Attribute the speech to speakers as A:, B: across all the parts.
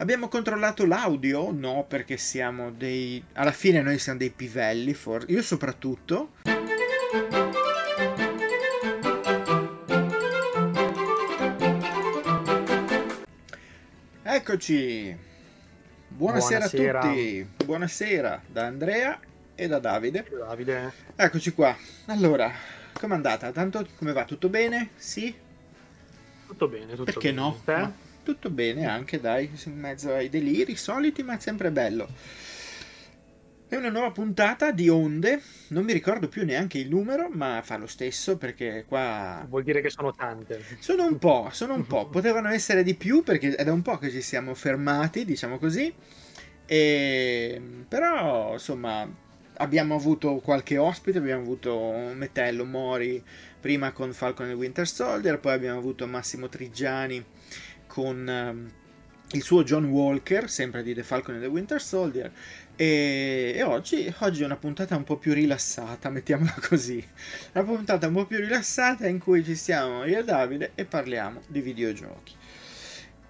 A: Abbiamo controllato l'audio? No, perché siamo dei... Alla fine noi siamo dei pivelli, forse. Io soprattutto. Eccoci. Buonasera,
B: Buonasera.
A: a tutti. Buonasera da Andrea e da Davide.
B: Davide,
A: Eccoci qua. Allora, com'è andata? Tanto come va? Tutto bene? Sì?
B: tutto bene, tutto
A: Perché
B: bene.
A: no?
B: Te?
A: Tutto bene anche, dai, in mezzo ai deliri soliti, ma è sempre bello. È una nuova puntata di Onde, non mi ricordo più neanche il numero, ma fa lo stesso perché qua
B: Vuol dire che sono tante.
A: sono un po', sono un po', potevano essere di più perché è da un po' che ci siamo fermati, diciamo così. E... Però, insomma, abbiamo avuto qualche ospite, abbiamo avuto Metello Mori prima con Falcon e Winter Soldier, poi abbiamo avuto Massimo Trigiani con ehm, il suo John Walker, sempre di The Falcon e The Winter Soldier. E, e oggi, oggi è una puntata un po' più rilassata, mettiamola così. Una puntata un po' più rilassata in cui ci siamo io e Davide e parliamo di videogiochi.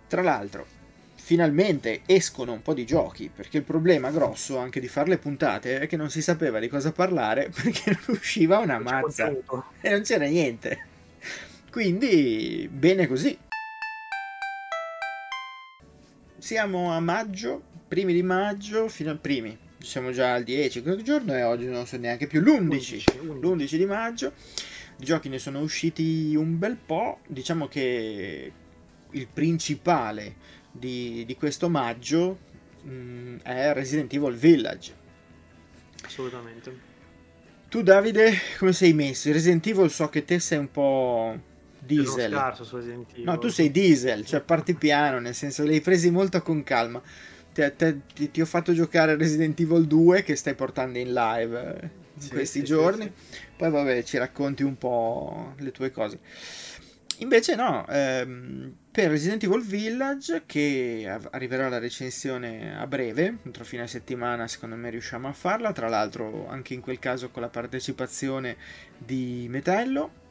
A: Tra l'altro, finalmente escono un po' di giochi, perché il problema grosso anche di fare le puntate è che non si sapeva di cosa parlare perché non usciva una mazza e non c'era niente. Quindi, bene così. Siamo a maggio, primi di maggio, fino al primi. Siamo già al 10, che giorno è oggi? Non so neanche più. L'11.
B: 11, 11.
A: L'11 di maggio. I giochi ne sono usciti un bel po'. Diciamo che il principale di, di questo maggio mh, è Resident Evil Village.
B: Assolutamente.
A: Tu Davide, come sei messo? Resident Evil so che te sei un po' diesel.
B: scarso su Resident Evil.
A: No, tu sei diesel, cioè parti piano, nel senso li hai presi molto con calma. Te- te- ti, ti ho fatto giocare Resident Evil 2 che stai portando in live eh, in
B: Sì,
A: questi
B: sì,
A: giorni.
B: sì,
A: Poi vabbè, ci racconti un po' le tue cose. Invece no, ehm, per Resident Evil Village, che av- arriverà la recensione a breve, entro fine settimana secondo me riusciamo a farla, tra l'altro anche in quel caso con la partecipazione di Metello,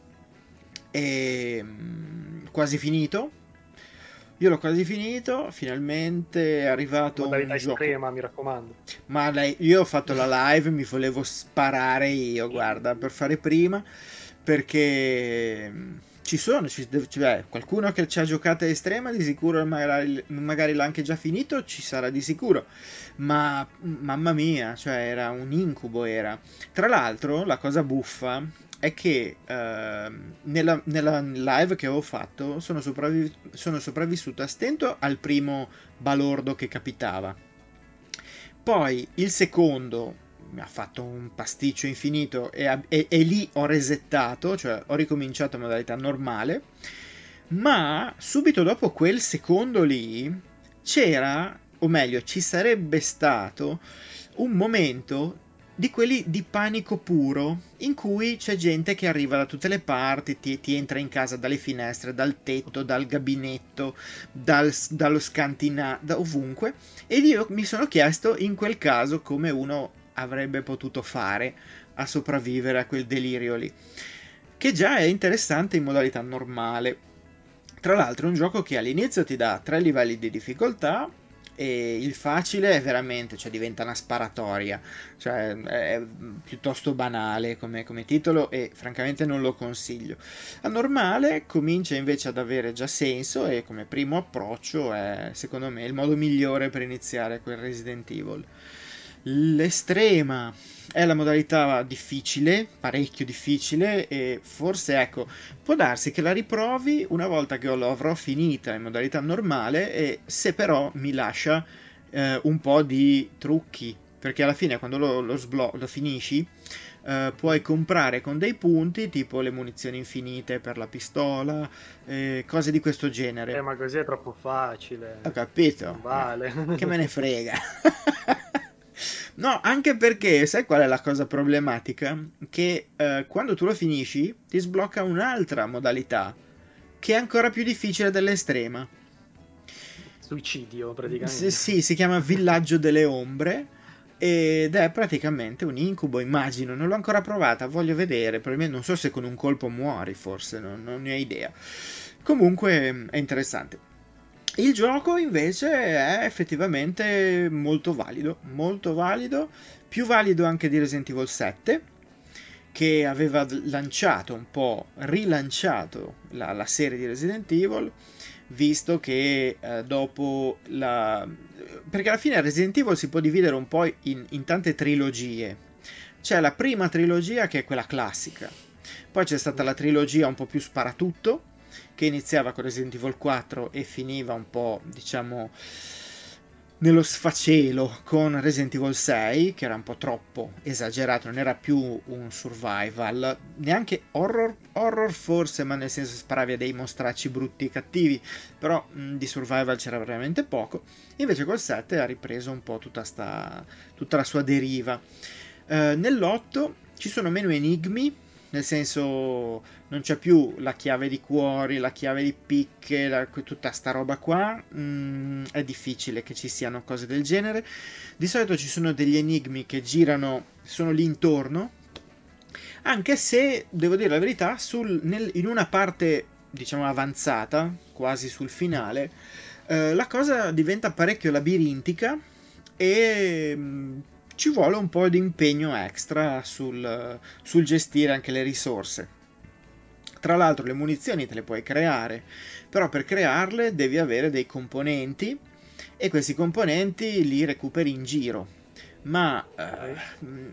A: e mm, quasi finito. Io l'ho quasi finito, finalmente è arrivato
B: Modalità
A: un gioco.
B: estrema, mi raccomando.
A: Ma lei- io ho fatto la live, mi volevo sparare io, guarda, per fare prima, perché mh, ci sono, ci- cioè, qualcuno che ci ha giocato a estrema di sicuro magari, magari l'ha anche già finito, ci sarà di sicuro, ma mh, mamma mia, cioè era un incubo, era. Tra l'altro, la cosa buffa è che ehm, nella, nella live che avevo fatto sono, sopravvi- sono sopravvissuto a stento al primo balordo che capitava. Poi il secondo mi ha fatto un pasticcio infinito e, a- e- e lì ho resettato, cioè ho ricominciato in modalità normale. Ma subito dopo quel secondo lì c'era, o meglio, ci sarebbe stato un momento di quelli di panico puro, in cui c'è gente che arriva da tutte le parti, ti, ti entra in casa dalle finestre, dal tetto, dal gabinetto, dal- dallo scantinato, da ovunque. Ed io mi sono chiesto in quel caso come uno avrebbe potuto fare a sopravvivere a quel delirio lì. Che già è interessante in modalità normale. Tra l'altro è un gioco che all'inizio ti dà tre livelli di difficoltà e il facile è veramente, cioè diventa una sparatoria, cioè è piuttosto banale come, come titolo e francamente non lo consiglio. A normale comincia invece ad avere già senso e come primo approccio è secondo me il modo migliore per iniziare quel Resident Evil. L'estrema è la modalità difficile, parecchio difficile e forse ecco, può darsi che la riprovi una volta che l'avrò finita in modalità normale e se però mi lascia eh, un po' di trucchi, perché alla fine quando lo, lo sblo- lo finisci eh, puoi comprare con dei punti tipo le munizioni infinite per la pistola, eh, cose di questo genere.
B: Eh, ma così è troppo facile.
A: Ho capito.
B: Non vale.
A: Che me ne frega. no, anche perché sai qual è la cosa problematica? Che eh, quando tu lo finisci ti sblocca un'altra modalità che è ancora più difficile dell'estrema.
B: Suicidio, praticamente.
A: S- sì, si chiama Villaggio delle Ombre ed è praticamente un incubo, immagino. Non l'ho ancora provata, voglio vedere. Probabilmente non so se con un colpo muori, forse, non, non ne ho idea. Comunque è interessante. Il gioco invece è effettivamente molto valido, molto valido, più valido anche di Resident Evil 7, che aveva lanciato un po', rilanciato la, la serie di Resident Evil, visto che eh, dopo la... perché alla fine Resident Evil si può dividere un po' in, in tante trilogie. C'è la prima trilogia che è quella classica, poi c'è stata la trilogia un po' più sparatutto, che iniziava con Resident Evil 4 e finiva un po', diciamo, nello sfacelo con Resident Evil 6, che era un po' troppo esagerato, non era più un survival, neanche horror, horror forse, ma nel senso sparavi a dei mostracci brutti e cattivi, però mh, di survival c'era veramente poco. Invece col 7 ha ripreso un po' tutta, sta, tutta la sua deriva. Uh, nell'8 ci sono meno enigmi, nel senso non c'è più la chiave di cuori, la chiave di picche, la, tutta sta roba qua, mm, è difficile che ci siano cose del genere. Di solito ci sono degli enigmi che girano, sono lì intorno, anche se, devo dire la verità, sul, nel, in una parte, diciamo, avanzata, quasi sul finale, eh, la cosa diventa parecchio labirintica e... Mm, ci vuole un po' di impegno extra sul, sul gestire anche le risorse. Tra l'altro le munizioni te le puoi creare, però per crearle devi avere dei componenti e questi componenti li recuperi in giro. Ma eh,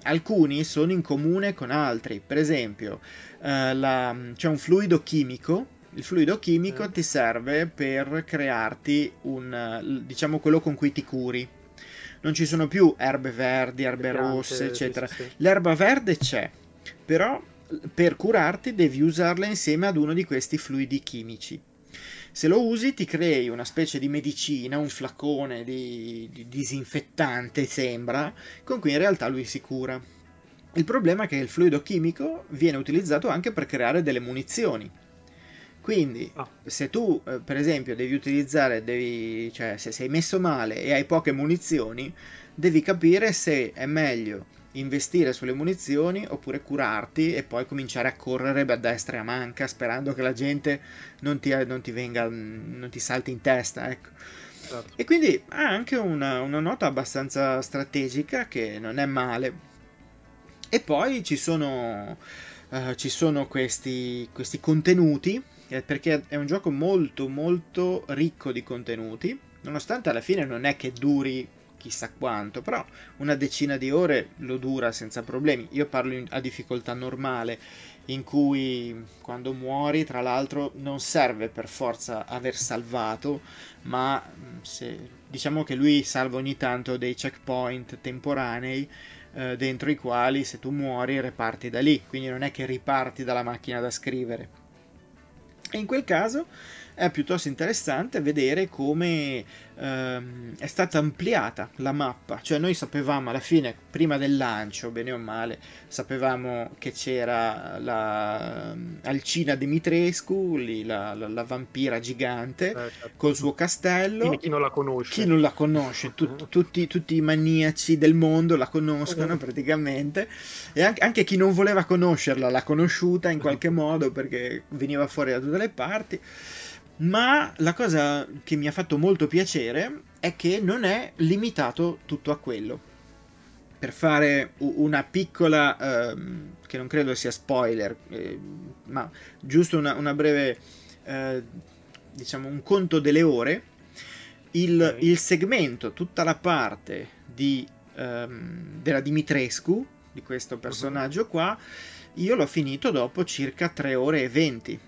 A: alcuni sono in comune con altri. Per esempio, eh, la, c'è un fluido chimico. Il fluido chimico ti serve per crearti un, diciamo, quello con cui ti curi non ci sono più erbe verdi, erbe piante, rosse, eccetera. Sì, sì. L'erba verde c'è, però per curarti devi usarla insieme ad uno di questi fluidi chimici. Se lo usi ti crei una specie di medicina, un flacone di, di disinfettante sembra, con cui in realtà lui si cura. Il problema è che il fluido chimico viene utilizzato anche per creare delle munizioni quindi, ah. se tu, eh, per esempio, devi utilizzare, devi, cioè, se sei messo male e hai poche munizioni, devi capire se è meglio investire sulle munizioni oppure curarti e poi cominciare a correre a destra e a manca sperando che la gente non ti, non ti venga, non ti salti in testa, ecco. Certo. E quindi ha anche una, una nota abbastanza strategica che non è male. E poi ci sono, uh, ci sono questi, questi contenuti eh, perché è un gioco molto molto ricco di contenuti, nonostante alla fine non è che duri chissà quanto, però una decina di ore lo dura senza problemi. Io parlo in, a difficoltà normale, in cui quando muori, tra l'altro, non serve per forza aver salvato, ma mm, se, diciamo che lui salva ogni tanto dei checkpoint temporanei eh, dentro i quali se tu muori riparti da lì, quindi non è che riparti dalla macchina da scrivere e in quel caso è piuttosto interessante vedere come ehm, è stata ampliata la mappa, cioè noi sapevamo alla fine, prima del lancio, bene o male, sapevamo che c'era la ehm, Alcina Dimitrescu, lì, la, la, la, vampira gigante, eh, certo. col suo castello.
B: Chi, chi, non la conosce?
A: Chi non la conosce, tut, tutti, tutti, i maniaci del mondo la conoscono praticamente, e anche, anche chi non voleva conoscerla l'ha conosciuta in qualche modo perché veniva fuori da tutte le parti. Ma la cosa che mi ha fatto molto piacere è che non è limitato tutto a quello. Per fare una piccola, ehm, che non credo sia spoiler, eh, ma giusto una, una breve, eh, diciamo, un conto delle ore, il, il segmento, tutta la parte di, ehm, della Dimitrescu, di questo personaggio qua, io l'ho finito dopo circa 3 ore e 20.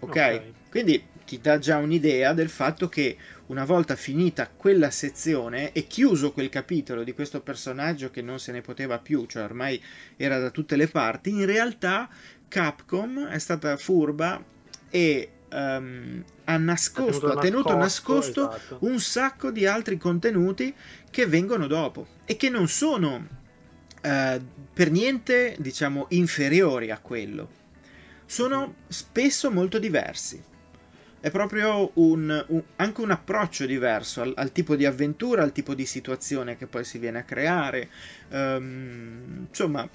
A: ok? okay. Quindi ti dà già un'idea del fatto che una volta finita quella sezione e chiuso quel capitolo di questo personaggio che non se ne poteva più, cioè ormai era da tutte le parti, in realtà Capcom è stata furba e um, ha nascosto, ha tenuto nascosto, nascosto esatto. un sacco di altri contenuti che vengono dopo e che non sono uh, per niente, diciamo, inferiori a quello. Sono spesso molto diversi è proprio un, un, anche un approccio diverso al, al, tipo di avventura, al tipo di situazione che poi si viene a creare. Um, insomma,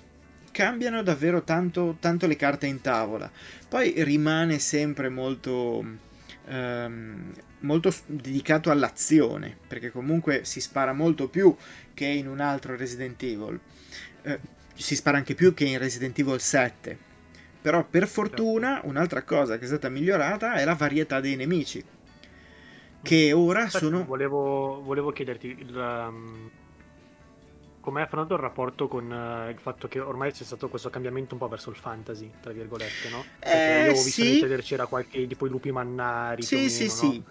A: cambiano davvero tanto, tanto, le carte in tavola. Poi rimane sempre molto ehm, molto dedicato all'azione, perché comunque si spara molto più che in un altro Resident Evil. Eh, si spara anche più che in Resident Evil 7. Però per fortuna certo. un'altra cosa che è stata migliorata è la varietà dei nemici. Che ora
B: Infatti,
A: sono...
B: Volevo, volevo chiederti il, um, come è affrontato il rapporto con uh, il fatto che ormai c'è stato questo cambiamento un po' verso il fantasy, tra virgolette, no? Perché
A: eh,
B: io ho visto
A: sì.
B: nel c'era qualche tipo i lupi mannari.
A: Sì,
B: meno,
A: sì,
B: no?
A: sì.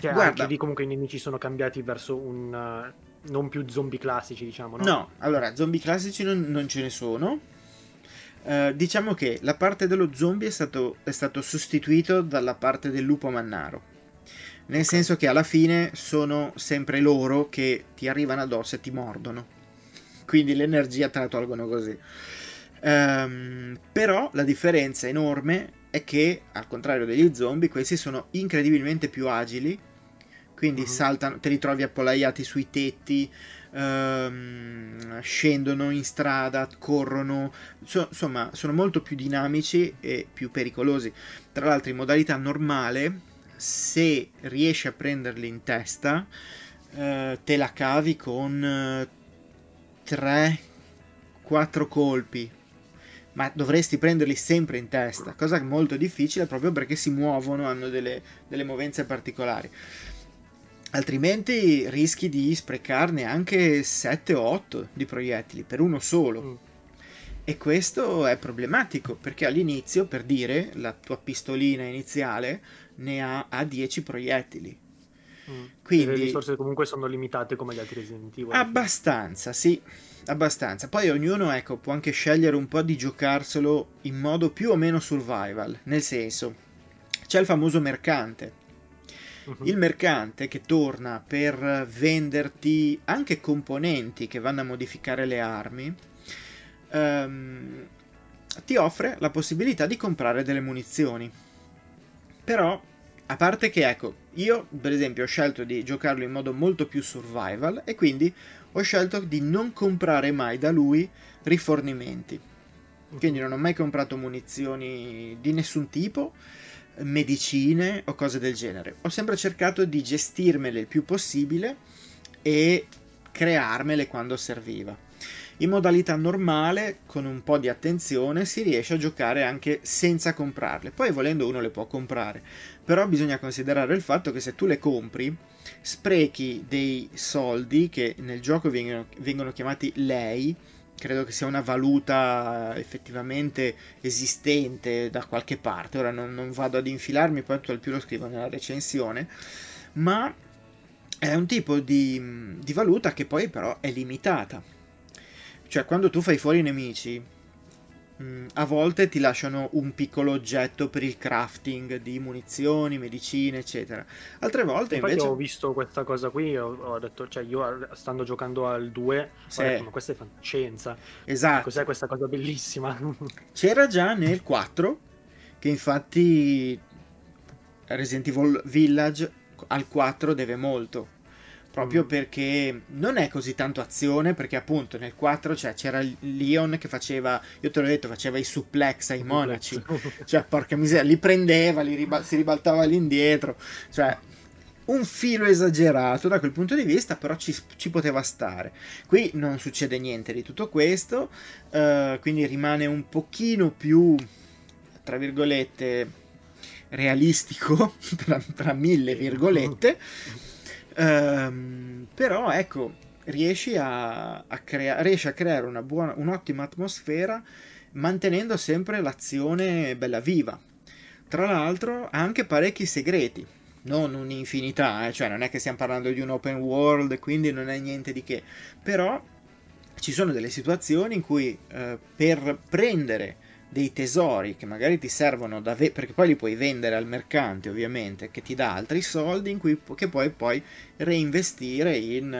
B: Cioè, Guarda. anche lì comunque i nemici sono cambiati verso un... Uh, non più zombie classici, diciamo, no?
A: No, allora, zombie classici non, non ce ne sono. Uh, diciamo che la parte dello zombie è stato, è stato sostituito dalla parte del lupo mannaro. Nel senso che alla fine sono sempre loro che ti arrivano addosso e ti mordono. Quindi l'energia te la tolgono così. Um, però la differenza enorme è che, al contrario degli zombie, questi sono incredibilmente più agili quindi uh-huh. saltano, te li trovi appollaiati sui tetti, ehm, scendono in strada, corrono, so, insomma sono molto più dinamici e più pericolosi. Tra l'altro in modalità normale, se riesci a prenderli in testa, eh, te la cavi con 3-4 colpi, ma dovresti prenderli sempre in testa, cosa molto difficile proprio perché si muovono, hanno delle, delle movenze particolari altrimenti rischi di sprecarne anche 7 o 8 di proiettili per uno solo. Mm. E questo è problematico perché all'inizio, per dire, la tua pistolina iniziale ne ha, ha 10 proiettili.
B: Mm. Quindi, le risorse comunque sono limitate come gli altri Resident Evil.
A: Abbastanza, sì, abbastanza. Poi ognuno ecco, può anche scegliere un po' di giocarselo in modo più o meno survival, nel senso, c'è il famoso mercante uh-huh. il mercante che torna per venderti anche componenti che vanno a modificare le armi, um, ti offre la possibilità di comprare delle munizioni. Però, a parte che, ecco, io per esempio ho scelto di giocarlo in modo molto più survival e quindi ho scelto di non comprare mai da lui rifornimenti. Quindi non ho mai comprato munizioni di nessun tipo medicine o cose del genere. Ho sempre cercato di gestirmele il più possibile e crearmele quando serviva. In modalità normale, con un po' di attenzione, si riesce a giocare anche senza comprarle. Poi volendo uno le può comprare, però bisogna considerare il fatto che se tu le compri, sprechi dei soldi che nel gioco vengono, vengono chiamati lei, credo che sia una valuta effettivamente esistente da qualche parte. Ora non, non vado ad infilarmi, poi al più lo scrivo nella recensione, ma è un tipo di, di valuta che poi però è limitata. Cioè, quando tu fai fuori i nemici, Mm, a volte ti lasciano un piccolo oggetto per il crafting di munizioni, medicine, eccetera. Altre volte
B: Infatti
A: invece
B: ho visto questa cosa qui, ho, ho detto, cioè io stando giocando al 2, sì. ho detto, ma questa è fantascienza.
A: Esatto.
B: Cos'è questa cosa bellissima?
A: C'era già nel 4 che infatti Resident Evil Village al 4 deve molto proprio mm. perché non è così tanto azione perché appunto nel 4 cioè, c'era Leon che faceva io te l'ho detto faceva i suplex ai monaci. Cioè porca miseria li prendeva li riba- si ribaltava all'indietro. Cioè un filo esagerato da quel punto di vista però ci, ci poteva stare. Qui non succede niente di tutto questo uh, quindi rimane un pochino più tra virgolette realistico tra, tra mille virgolette Um, però ecco, riesci a, a, crea- riesci a creare una buona, un'ottima atmosfera mantenendo sempre l'azione bella viva. Tra l'altro ha anche parecchi segreti, non un'infinità, eh? cioè non è che stiamo parlando di un open world, quindi non è niente di che, però ci sono delle situazioni in cui eh, per prendere dei tesori che magari ti servono da ve- perché poi li puoi vendere al mercante ovviamente che ti dà altri soldi in cui che puoi poi reinvestire in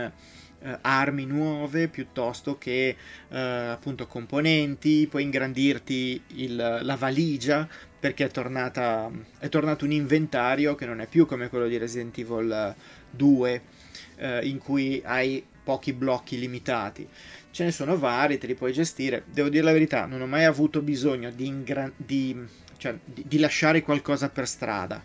A: eh, armi nuove piuttosto che eh, appunto componenti puoi ingrandirti il, la valigia perché è, tornata, è tornato un inventario che non è più come quello di Resident Evil 2 eh, in cui hai pochi blocchi limitati ce ne sono vari, te li puoi gestire. Devo dire la verità, non ho mai avuto bisogno di, ingra- di, cioè, di, di lasciare qualcosa per strada.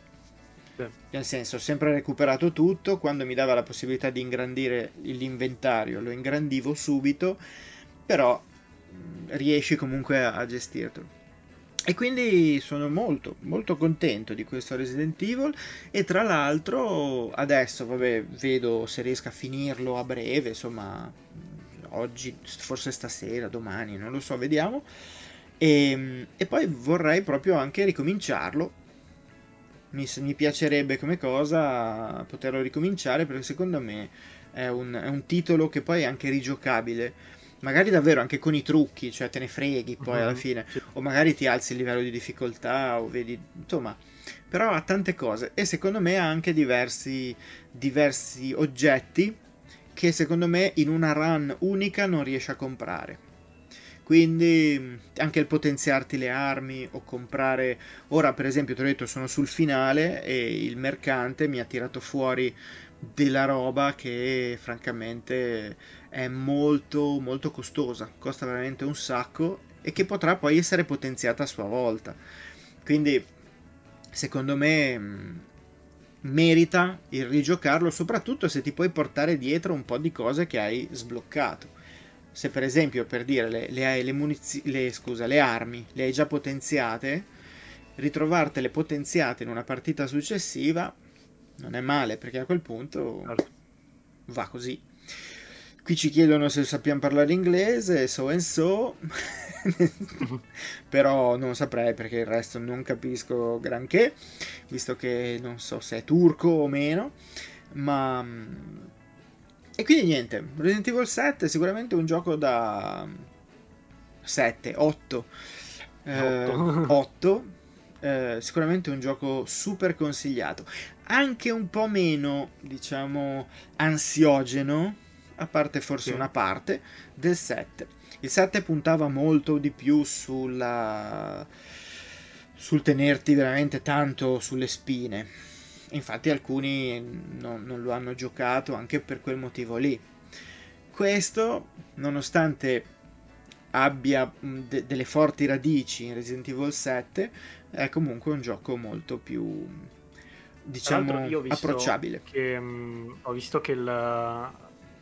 A: Nel senso, ho sempre recuperato tutto, quando mi dava la possibilità di ingrandire l'inventario lo ingrandivo subito, però mm, riesci comunque a, a gestirlo. E quindi sono molto, molto contento di questo Resident Evil e tra l'altro adesso, vabbè, vedo se riesco a finirlo a breve, insomma, oggi, forse stasera, domani, non lo so, vediamo. E, e poi vorrei proprio anche ricominciarlo. Mi, mi, piacerebbe come cosa poterlo ricominciare perché secondo me è un, è un titolo che poi è anche rigiocabile magari davvero anche con i trucchi, cioè te ne freghi poi uh-huh. alla fine, o magari ti alzi il livello di difficoltà, o vedi, insomma, però ha tante cose e secondo me ha anche diversi, diversi oggetti che secondo me in una run unica non riesci a comprare. Quindi anche il potenziarti le armi o comprare... Ora per esempio ti ho detto sono sul finale e il mercante mi ha tirato fuori della roba che francamente è molto molto costosa, costa veramente un sacco e che potrà poi essere potenziata a sua volta. Quindi secondo me merita il rigiocarlo, soprattutto se ti puoi portare dietro un po' di cose che hai sbloccato. Se per esempio, per dire, le, le, le, munizi- le, scusa, le armi le hai già potenziate, ritrovartele potenziate in una partita successiva non è male, perché a quel punto certo. va così. Qui ci chiedono se sappiamo parlare inglese, so and so, però non saprei perché il resto non capisco granché, visto che non so se è turco o meno, ma... E quindi niente, Resident Evil 7 è sicuramente un gioco da 7, 8, 8, 8 eh, sicuramente un gioco super consigliato, anche un po' meno, diciamo, ansiogeno a parte forse sì. una parte, del 7. Il 7 puntava molto di più sulla... sul tenerti veramente tanto sulle spine. Infatti alcuni non, non lo hanno giocato anche per quel motivo lì. Questo, nonostante abbia de- delle forti radici in Resident Evil 7, è comunque un gioco molto più diciamo approcciabile.
B: Che, um, ho visto che il,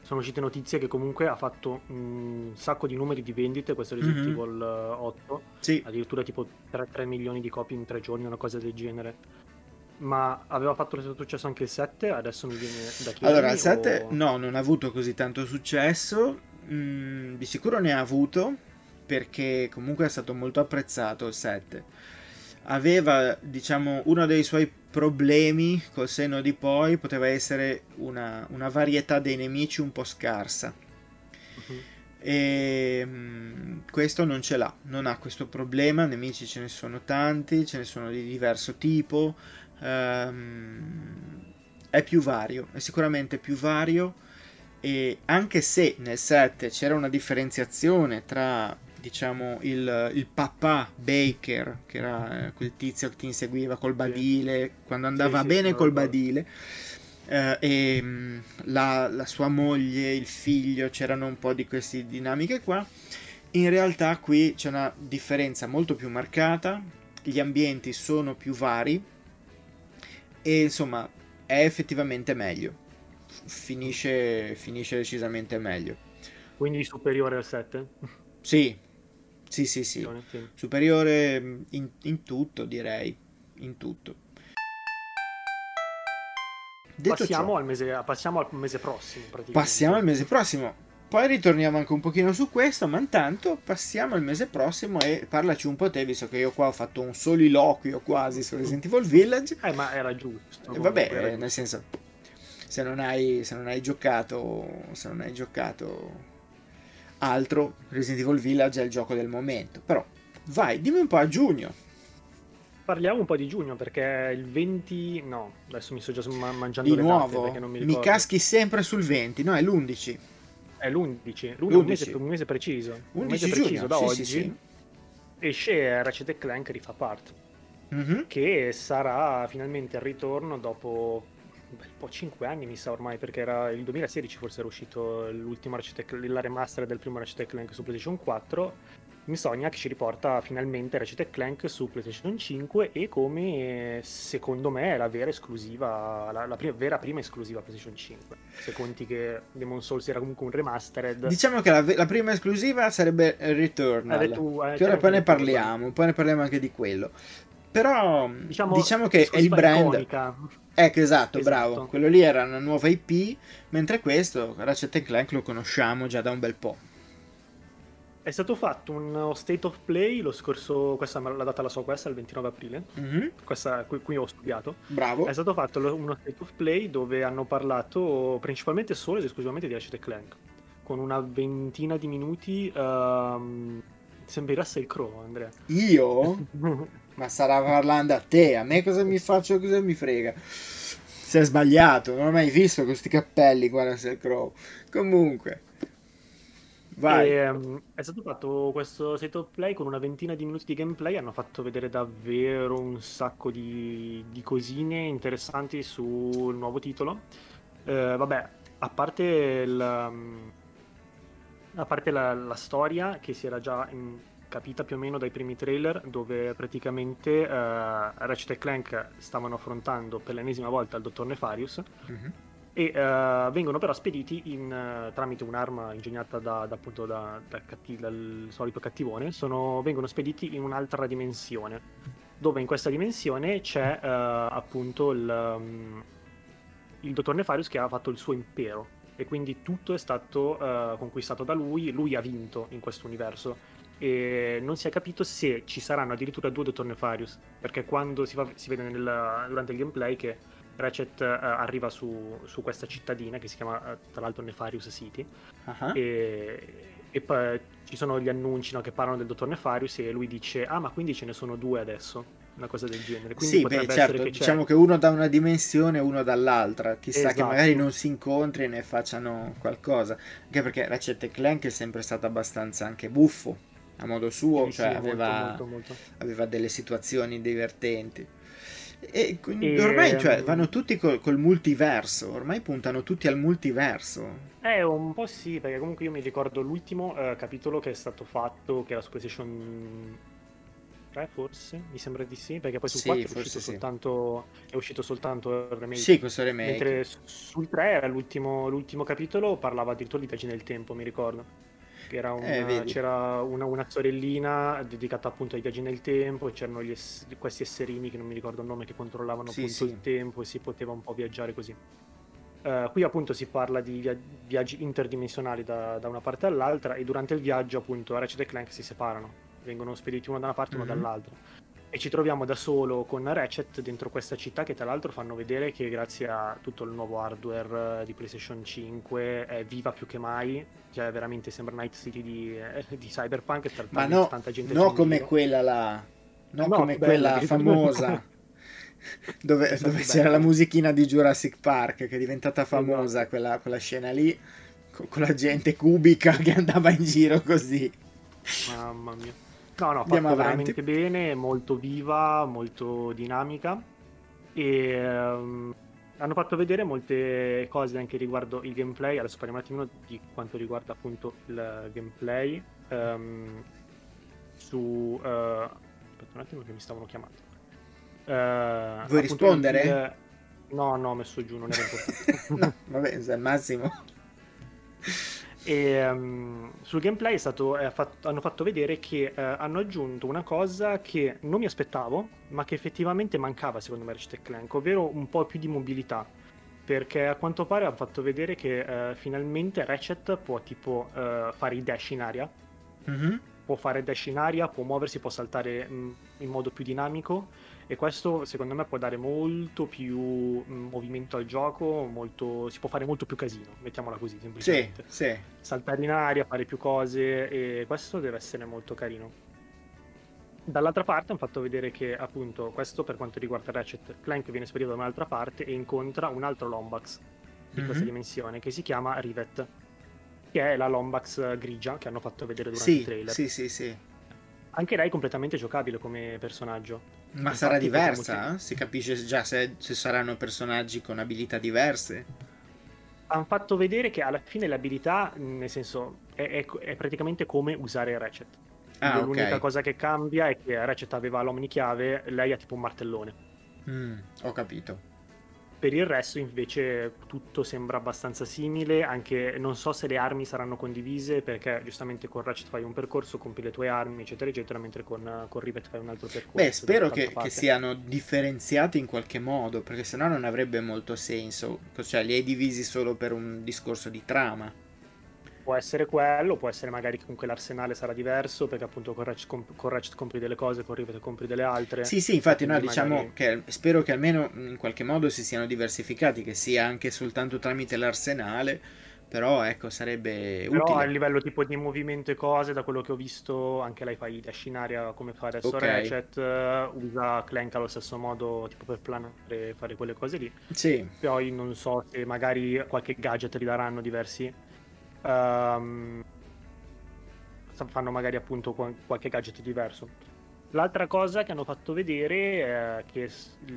B: sono uscite notizie che comunque ha fatto un sacco di numeri di vendite questo Resident mm-hmm. Evil 8
A: sì.
B: addirittura tipo 3, 3, milioni di copie in tre giorni una cosa del genere ma aveva fatto lo stesso successo anche il 7 adesso mi viene da chiedere
A: allora il 7 o... no non ha avuto così tanto successo mm, di sicuro ne ha avuto perché comunque è stato molto apprezzato il 7 aveva diciamo uno dei suoi problemi col senno di poi poteva essere una, una varietà dei nemici un po' scarsa. Uh-huh. E um, questo non ce l'ha, non ha questo problema. Nemici ce ne sono tanti, ce ne sono di diverso tipo. Um, è più vario, è sicuramente più vario. E anche se nel 7 c'era una differenziazione tra diciamo il, il papà Baker che era eh, quel tizio che ti inseguiva col badile quando andava sì, bene sì, col badile. Eh, e mm, la, la, sua moglie il figlio c'erano un po' di queste dinamiche qua. In realtà qui c'è una differenza molto più marcata gli ambienti sono più vari e insomma è effettivamente meglio. Finisce, finisce decisamente meglio.
B: Quindi superiore al 7?
A: Sì, sì, sì, sì. Superiore mm, in, in tutto, direi. In tutto.
B: Passiamo, al mese, passiamo al mese prossimo.
A: Passiamo al mese prossimo. Poi ritorniamo anche un pochino su questo, ma intanto passiamo al mese prossimo e parlaci un po' te, visto che io qua ho fatto un soliloquio quasi su Resident Evil Village.
B: Eh, ma era giusto.
A: E vabbè, era giusto. nel senso, se non, hai, se non hai giocato, se non hai giocato altro Resident Evil Village è il gioco del momento. Però vai, dimmi un po' a giugno.
B: Parliamo un po' di giugno perché il 20 no, adesso mi sto già mangiando
A: di nuovo. mi, mi caschi sempre sul 20, no, è l'11.
B: È l'11, l'11 un, mese, un mese preciso. 11 un mese giugno, preciso da sì, oggi. Sì, sì. Esce Ratchet Clank Rift Apart. Mm-hmm. Che sarà finalmente il ritorno dopo un bel po' 5 anni mi sa ormai perché era il 2016 forse era uscito l'ultimo Ratchet la remaster del primo Ratchet Clank su PlayStation 4 Insomniac ci riporta finalmente Ratchet Clank su PlayStation 5 e come secondo me è la vera esclusiva, la, la prima, vera prima esclusiva PlayStation 5. Se conti che Demon Souls era comunque un remastered.
A: Diciamo che la, la prima esclusiva sarebbe Returnal, eh, tu, eh, che ora poi ne parliamo, poi ne parliamo anche di quello. Però diciamo, diciamo che è il brand. Iconica. Ecco, esatto, esatto, bravo. Quello lì era una nuova IP, mentre questo, Ratchet Clank, lo conosciamo già da un bel po'.
B: È stato fatto uno state of play lo scorso, questa la data la so questa, il 29 aprile, mm-hmm. questa qui, qui, ho studiato.
A: Bravo.
B: È stato fatto uno state of play dove hanno parlato principalmente solo ed esclusivamente di Ratchet Clank, con una ventina di minuti. Um, sembri Russell Crowe, Andrea.
A: Io? Ma starà parlando a te, a me cosa mi faccio, cosa mi frega. Si è sbagliato, non ho mai visto questi cappelli qua Russell Crowe. Comunque.
B: Vai. E, um, è stato fatto questo set of play con una ventina di minuti di gameplay. Hanno fatto vedere davvero un sacco di, di cosine interessanti sul nuovo titolo. Eh, vabbè, a parte, il, um, a parte la, la, storia che si era già in, capita più o meno dai primi trailer, dove praticamente uh, Ratchet e Clank stavano affrontando per l'ennesima volta il dottor Nefarius. Mm-hmm e uh, vengono però spediti in, uh, tramite un'arma ingegnata da, da, appunto da, catti- dal solito cattivone, sono, vengono spediti in un'altra dimensione, dove in questa dimensione c'è appunto il, um, il dottor Nefarius che ha fatto il suo impero e quindi tutto è stato conquistato da lui, lui ha vinto in questo universo e non si è capito se ci saranno addirittura due dottor Nefarius, perché quando si, fa, si vede nel, durante il gameplay che Ratchet uh, arriva su, su, questa cittadina che si chiama uh, tra l'altro Nefarius City. Uh-huh. e, e, poi ci sono gli annunci no, che parlano del dottor Nefarius e lui dice ah ma quindi ce ne sono due adesso una cosa del genere. Quindi
A: sì beh certo che diciamo che uno da una dimensione e uno dall'altra. Chissà esatto. che magari non si incontri e ne facciano qualcosa. Anche perché Ratchet Clank è sempre stato abbastanza anche buffo a modo suo sì, cioè sì, aveva, molto, molto, molto. aveva delle situazioni divertenti e, e ormai cioè, ehm, vanno tutti col, col, multiverso, ormai puntano tutti al multiverso.
B: Eh, un po' sì, perché comunque io mi ricordo l'ultimo eh, capitolo che è stato fatto, che era su PlayStation 3 forse, mi sembra di sì, perché poi su sì, 4 è uscito, sì. soltanto, è uscito soltanto il remake.
A: Sì, questo remake.
B: Mentre sul 3 era l'ultimo, l'ultimo capitolo, parlava addirittura di viaggi nel tempo, mi ricordo. Una, eh, c'era una, una, sorellina dedicata appunto ai viaggi nel tempo c'erano ess- questi esserini che non mi ricordo il nome che controllavano sì, appunto sì. il tempo e si poteva un po' viaggiare così. Uh, qui appunto si parla di via- viaggi interdimensionali da, da, una parte all'altra e durante il viaggio appunto Ratchet e Clank si separano, vengono spediti uno da una parte e mm-hmm. uno dall'altra e ci troviamo da solo con Ratchet dentro questa città che tra l'altro fanno vedere che grazie a tutto il nuovo hardware eh, di PlayStation 5 è viva più che mai, cioè veramente sembra Night City di, eh, di Cyberpunk,
A: ma no, tanta gente no come quella là, no, no come bella, quella famosa. dove, dove c'era la musichina di Jurassic Park che è diventata famosa esatto. quella, quella scena lì con, con la gente cubica che andava in giro così.
B: Mamma mia No, no, fatto avanti. veramente bene, molto viva, molto dinamica e um, hanno fatto vedere molte cose anche riguardo il gameplay. Adesso parliamo un attimino di quanto riguarda appunto il gameplay. Um, su uh, aspetta un attimo che mi stavano chiamando.
A: Uh, Vuoi rispondere?
B: Il, no, no, ho messo giù, non era
A: importante. no, vabbè, al massimo.
B: E um, sul gameplay stato, eh, fatto, hanno fatto vedere che eh, hanno aggiunto una cosa che non mi aspettavo, ma che effettivamente mancava secondo me Ratchet Clank, ovvero un po' più di mobilità. Perché a quanto pare hanno fatto vedere che eh, finalmente Ratchet può tipo eh, fare i dash in aria. Mm-hmm. Può fare dash in aria, può muoversi, può saltare mh, mm, in modo più dinamico e questo secondo me può dare molto più mm, movimento al gioco, molto, si può fare molto più casino, mettiamola così semplicemente.
A: Sì, sì.
B: Saltare in aria, fare più cose e questo deve essere molto carino. Dall'altra parte hanno fatto vedere che appunto questo per quanto riguarda Ratchet Clank viene spedito da un'altra parte e incontra un altro Lombax di mm-hmm. questa dimensione che si chiama Rivet, che è la Lombax grigia che hanno fatto vedere durante
A: sì,
B: il trailer.
A: Sì, sì, sì.
B: Anche lei è completamente giocabile come personaggio.
A: Ma sarà diversa? Si capisce già se, se, saranno personaggi con abilità diverse?
B: Hanno fatto vedere che alla fine l'abilità, nel senso, è, è, è praticamente come usare Ratchet. Ah, L'unica okay. cosa che cambia è che Ratchet aveva l'omnichiave, lei ha tipo un martellone.
A: Mm, ho capito.
B: Per il resto invece tutto sembra abbastanza simile, anche non so se le armi saranno condivise perché giustamente con Ratchet fai un percorso, compi le tue armi eccetera eccetera, mentre con, con Rivet fai un altro percorso.
A: Beh, spero che, che, siano differenziati in qualche modo perché sennò non avrebbe molto senso, cioè li hai divisi solo per un discorso di trama
B: può essere quello, può essere magari che comunque l'arsenale sarà diverso perché appunto con Ratchet, comp- con Ratchet compri delle cose, con Rivet compri delle altre.
A: Sì, sì, infatti no, diciamo magari... che spero che almeno in qualche modo si siano diversificati, che sia anche soltanto tramite l'arsenale, però ecco sarebbe
B: però
A: utile.
B: a livello tipo di movimento e cose, da quello che ho visto, anche lei fa i dash in aria come fa adesso okay. Ratchet, uh, usa Clank allo stesso modo tipo per planare, fare quelle cose lì.
A: Sì.
B: Poi non so se magari qualche gadget li daranno diversi um, fanno magari appunto qualche gadget diverso. L'altra cosa che hanno fatto vedere, eh, che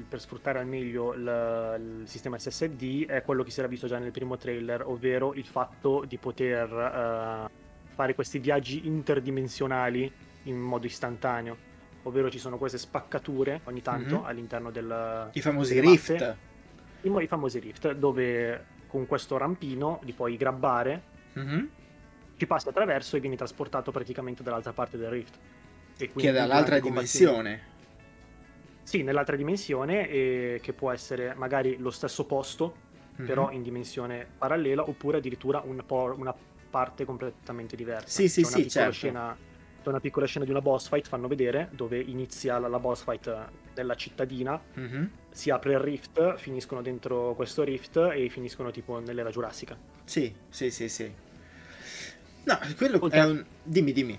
B: per sfruttare al meglio il, il, sistema SSD, è quello che si era visto già nel primo trailer, ovvero il fatto di poter uh, fare questi viaggi interdimensionali in modo istantaneo. Ovvero ci sono queste spaccature ogni tanto mm-hmm. all'interno del...
A: I famosi rift.
B: I, I famosi rift, dove con questo rampino li puoi grabbare mm-hmm. ci passi attraverso e vieni trasportato praticamente dall'altra parte del rift.
A: che è dall'altra dimensione.
B: Sì, nell'altra dimensione, e che può essere magari lo stesso posto, mm-hmm. però in dimensione parallela, oppure addirittura un po- una parte completamente diversa.
A: Sì, sì, sì, certo.
B: Scena, c'è una piccola scena di una boss fight, fanno vedere, dove inizia la, la boss fight nella cittadina, mm-hmm. si apre il rift, finiscono dentro questo rift e finiscono tipo nell'era giurassica.
A: Sì, sì, sì, sì. No, quello oltre... è un... Dimmi, dimmi.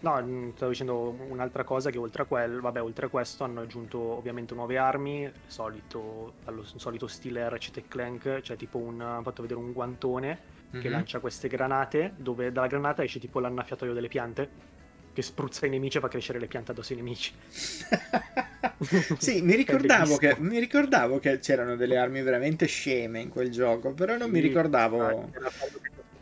B: No, mm, stavo dicendo un'altra cosa che oltre a, quel, vabbè, oltre a questo hanno aggiunto ovviamente nuove armi, solito, allo solito stile Ratchet Clank, cioè tipo un, hanno fatto vedere un guantone mm-hmm. che mhm. lancia queste granate, dove dalla granata esce tipo l'annaffiatoio delle piante, che spruzza i nemici e fa crescere le piante addosso ai nemici.
A: sì, mi ricordavo, che, mi ricordavo, che, c'erano delle armi veramente sceme in quel gioco, però non sì, mi ricordavo... Era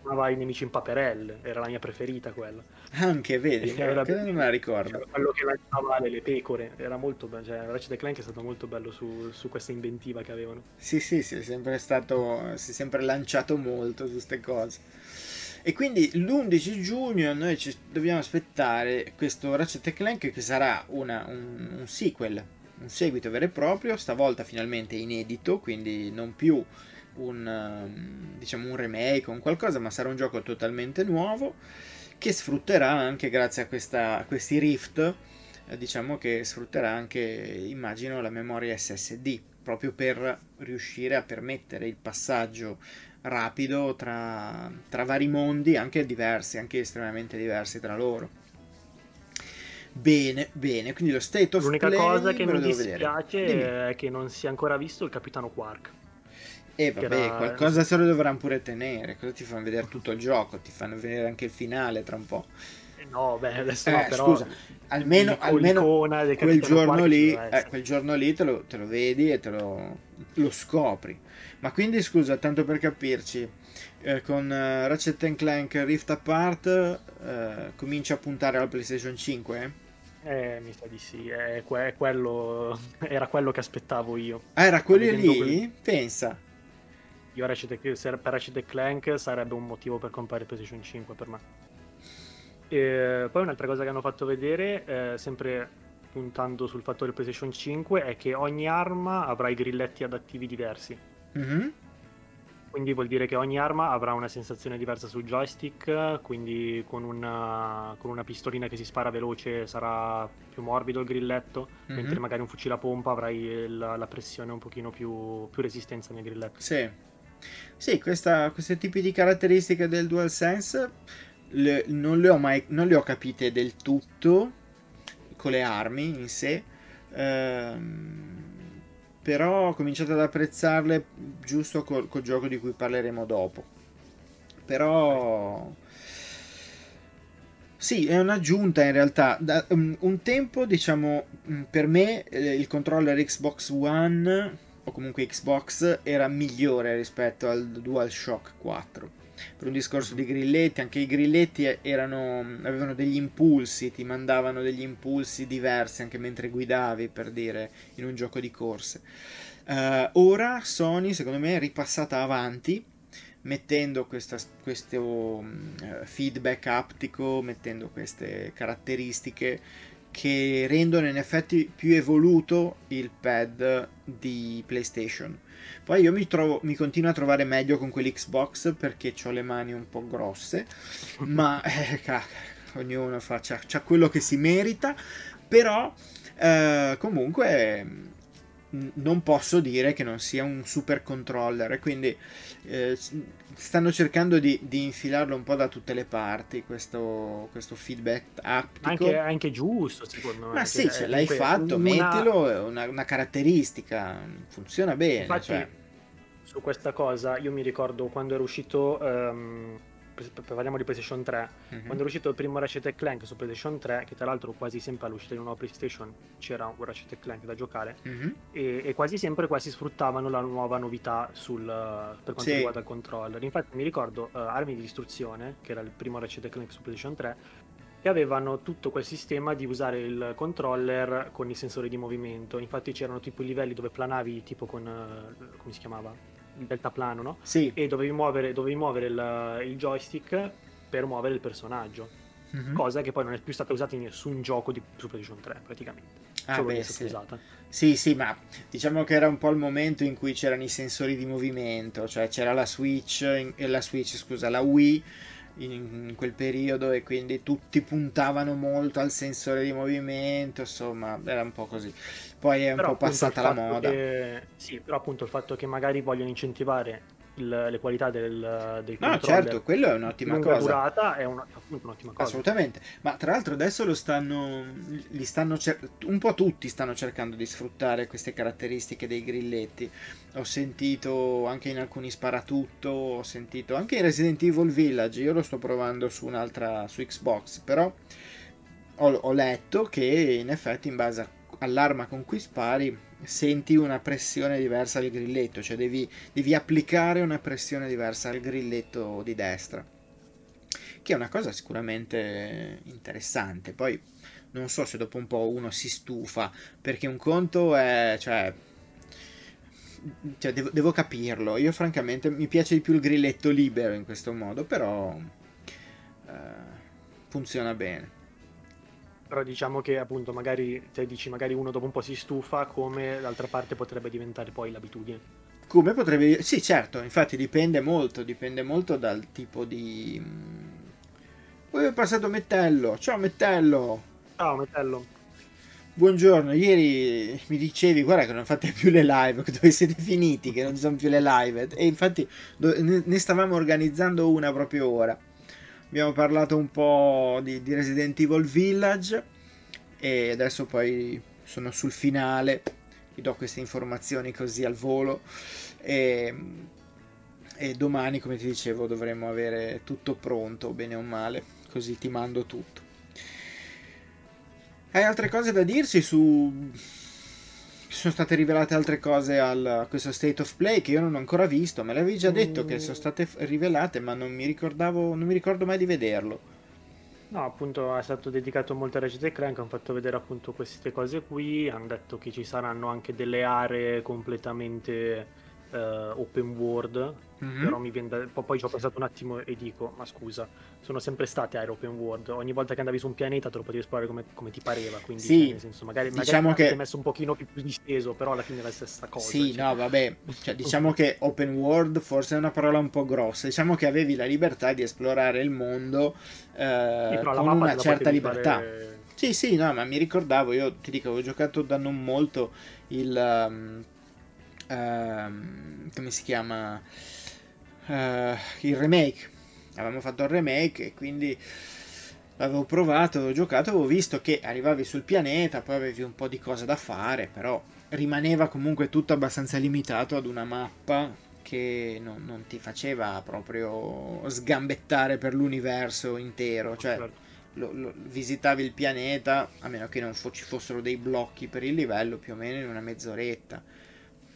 B: trasformava i nemici in paperelle, era la mia preferita quella.
A: Anche, vedi, era, non me la ricordo.
B: quello che lanciava le, le pecore, era molto bello, cioè Ratchet Clank è stato molto bello su, su, questa inventiva che avevano.
A: Sì, sì, sì, è sempre stato, si è sempre lanciato molto su queste cose. E quindi l'11 giugno noi ci dobbiamo aspettare questo Ratchet Clank che sarà una, un, un sequel, un seguito vero e proprio, stavolta finalmente inedito, quindi non più un, ehm, diciamo un remake o un qualcosa, ma sarà un gioco totalmente nuovo che sfrutterà anche grazie a, questa, a questi Rift, eh, diciamo che sfrutterà anche, immagino, la memoria SSD, proprio per riuscire a permettere il passaggio rapido tra, tra vari mondi, anche diversi, anche estremamente diversi tra loro. Bene, bene, quindi lo state of
B: L'unica cosa che mi dispiace è che non si è ancora visto il capitano Quark.
A: E eh, vabbè, era... qualcosa se lo dovranno pure tenere. Cosa ti fanno vedere tutto il gioco? Ti fanno vedere anche il finale tra un po'.
B: Eh, no, beh, adesso eh, no, però... Scusa,
A: almeno, almeno quel, giorno lì, eh, quel giorno lì te lo, te lo vedi e te lo, lo, scopri. Ma quindi, scusa, tanto per capirci, eh, con uh, Ratchet Clank Rift Apart uh, comincia a puntare alla PlayStation 5?
B: Eh, mi sa di sì, è que- quello, era quello che aspettavo io.
A: Ah, era quello lì? Quel... Pensa.
B: Io Ratchet, per Ratchet Clank sarebbe un motivo per comprare PlayStation 5 per me. E poi un'altra cosa che hanno fatto vedere, eh, sempre puntando sul fattore PlayStation 5, è che ogni arma avrà i grilletti adattivi diversi. Mm-hmm. Quindi vuol dire che ogni arma avrà una sensazione diversa sul joystick, quindi con una, con una pistolina che si spara veloce sarà più morbido il grilletto, mm-hmm. mentre magari un fucile a pompa avrai la, la pressione un pochino più, più resistenza nel grilletto.
A: Sì. Sì, questa, questi tipi di caratteristiche del DualSense le, non, le ho mai, non le ho capite del tutto con le armi in sé. Ehm, però ho cominciato ad apprezzarle giusto col, col gioco di cui parleremo dopo. Però sì, è un'aggiunta in realtà. Da, um, un tempo, diciamo, per me eh, il controller Xbox One o comunque Xbox era migliore rispetto al DualShock 4 per un discorso di grilletti, anche i grilletti erano, avevano degli impulsi, ti mandavano degli impulsi diversi anche mentre guidavi, per dire, in un gioco di corse. Uh, ora Sony, secondo me, è ripassata avanti mettendo questa, questo uh, feedback aptico, mettendo queste caratteristiche che rendono in effetti più evoluto il pad di PlayStation. Poi io mi, trovo, mi continuo a trovare meglio con quell'Xbox perché ho le mani un po' grosse, ma eh, ognuno fa, c'ha, c'ha, quello che si merita, però eh, comunque non posso dire che non sia un super controller quindi eh, stanno cercando di, di, infilarlo un po' da tutte le parti questo, questo feedback aptico
B: anche, anche, giusto secondo me
A: ma sì ce l'hai fatto una... mettilo è una, una, caratteristica funziona bene
B: infatti
A: cioè.
B: su questa cosa io mi ricordo quando era uscito um parliamo di PlayStation 3, mm-hmm. quando è uscito il primo Ratchet Clank su PlayStation 3, che tra l'altro quasi sempre all'uscita di una nuova PlayStation c'era un Ratchet Clank da giocare, mm-hmm. e, e, quasi sempre quasi sfruttavano la nuova novità sul, per quanto sì. riguarda il controller. Infatti mi ricordo uh, Armi di Distruzione, che era il primo Ratchet Clank su PlayStation 3, e avevano tutto quel sistema di usare il controller con i sensori di movimento. Infatti c'erano tipo i livelli dove planavi tipo con... Uh, come si chiamava? Il deltaplano, no?
A: Sì.
B: E dovevi muovere, dovevi muovere il, il, joystick per muovere il personaggio. Mm-hmm. Cosa che poi non è più stata usata in nessun gioco di Super PlayStation 3, praticamente.
A: Ah, Solo beh, sì. usata. Sì, sì, ma diciamo che era un po' il momento in cui c'erano i sensori di movimento, cioè c'era la Switch, la Switch, scusa, la Wii in quel periodo e quindi tutti puntavano molto al sensore di movimento, insomma, era un po' così. Poi è un però po' passata la moda.
B: Che, sì, però appunto il fatto che magari vogliono incentivare il, le qualità del, del
A: no certo quello è un'ottima cosa.
B: durata è un, appunto un'ottima cosa.
A: Assolutamente. Ma tra l'altro adesso lo stanno li stanno un po' tutti stanno cercando di sfruttare queste caratteristiche dei grilletti. Ho sentito anche in alcuni sparatutto ho sentito anche in Resident Evil Village io lo sto provando su un'altra su Xbox però ho, ho letto che in effetti in base all'arma con cui spari senti una pressione diversa al grilletto, cioè devi, devi applicare una pressione diversa al grilletto di destra, che è una cosa sicuramente interessante. Poi non so se dopo un po' uno si stufa, perché un conto è... Cioè, cioè devo, devo, capirlo. Io francamente mi piace di più il grilletto libero in questo modo, però eh, funziona bene
B: però diciamo che appunto magari te dici magari uno dopo un po' si stufa come d'altra parte potrebbe diventare poi l'abitudine.
A: Come potrebbe sì certo infatti dipende molto dipende molto dal tipo di poi è passato Mettello ciao Mettello
B: ciao Mettello.
A: Buongiorno ieri mi dicevi guarda che non fate più le live dove siete finiti che non ci sono più le live e infatti ne stavamo organizzando una proprio ora abbiamo parlato un po' di, di, Resident Evil Village e adesso poi sono sul finale, vi do queste informazioni così al volo e, e domani come ti dicevo dovremmo avere tutto pronto, bene o male, così ti mando tutto. Hai altre cose da dirci su sono state rivelate altre cose a questo State of Play che io non ho ancora visto. Me l'avevi già detto mm. che sono state rivelate, ma non mi non mi ricordo mai di vederlo.
B: No, appunto è stato dedicato molto a Ratchet Clank, hanno fatto vedere appunto queste cose qui, hanno detto che ci saranno anche delle aree completamente uh, open world, mm-hmm. però mi viene da... poi ci ho pensato un attimo e dico, ma scusa, sono sempre state aeree open world, ogni volta che andavi su un pianeta te lo potevi esplorare come, come ti pareva, quindi
A: sì,
B: cioè, nel senso, magari, diciamo magari che... messo un pochino più disteso, però alla fine è la stessa cosa.
A: Sì, cioè. no, vabbè, cioè, diciamo che open world forse è una parola un po' grossa, diciamo che avevi la libertà di esplorare il mondo eh, sì, con una certa libertà. Fare... Sì, sì, no, ma mi ricordavo, io ti dico, avevo giocato da non molto il... Um, uh, come si chiama uh, il remake. Avevamo fatto il remake e quindi l'avevo provato, avevo giocato, avevo visto che arrivavi sul pianeta, poi avevi un po' di cose da fare, però rimaneva comunque tutto abbastanza limitato ad una mappa che non, non ti faceva proprio sgambettare per l'universo intero, cioè certo. lo, lo, visitavi il pianeta, a meno che non ci fossero dei blocchi per il livello, più o meno in una mezz'oretta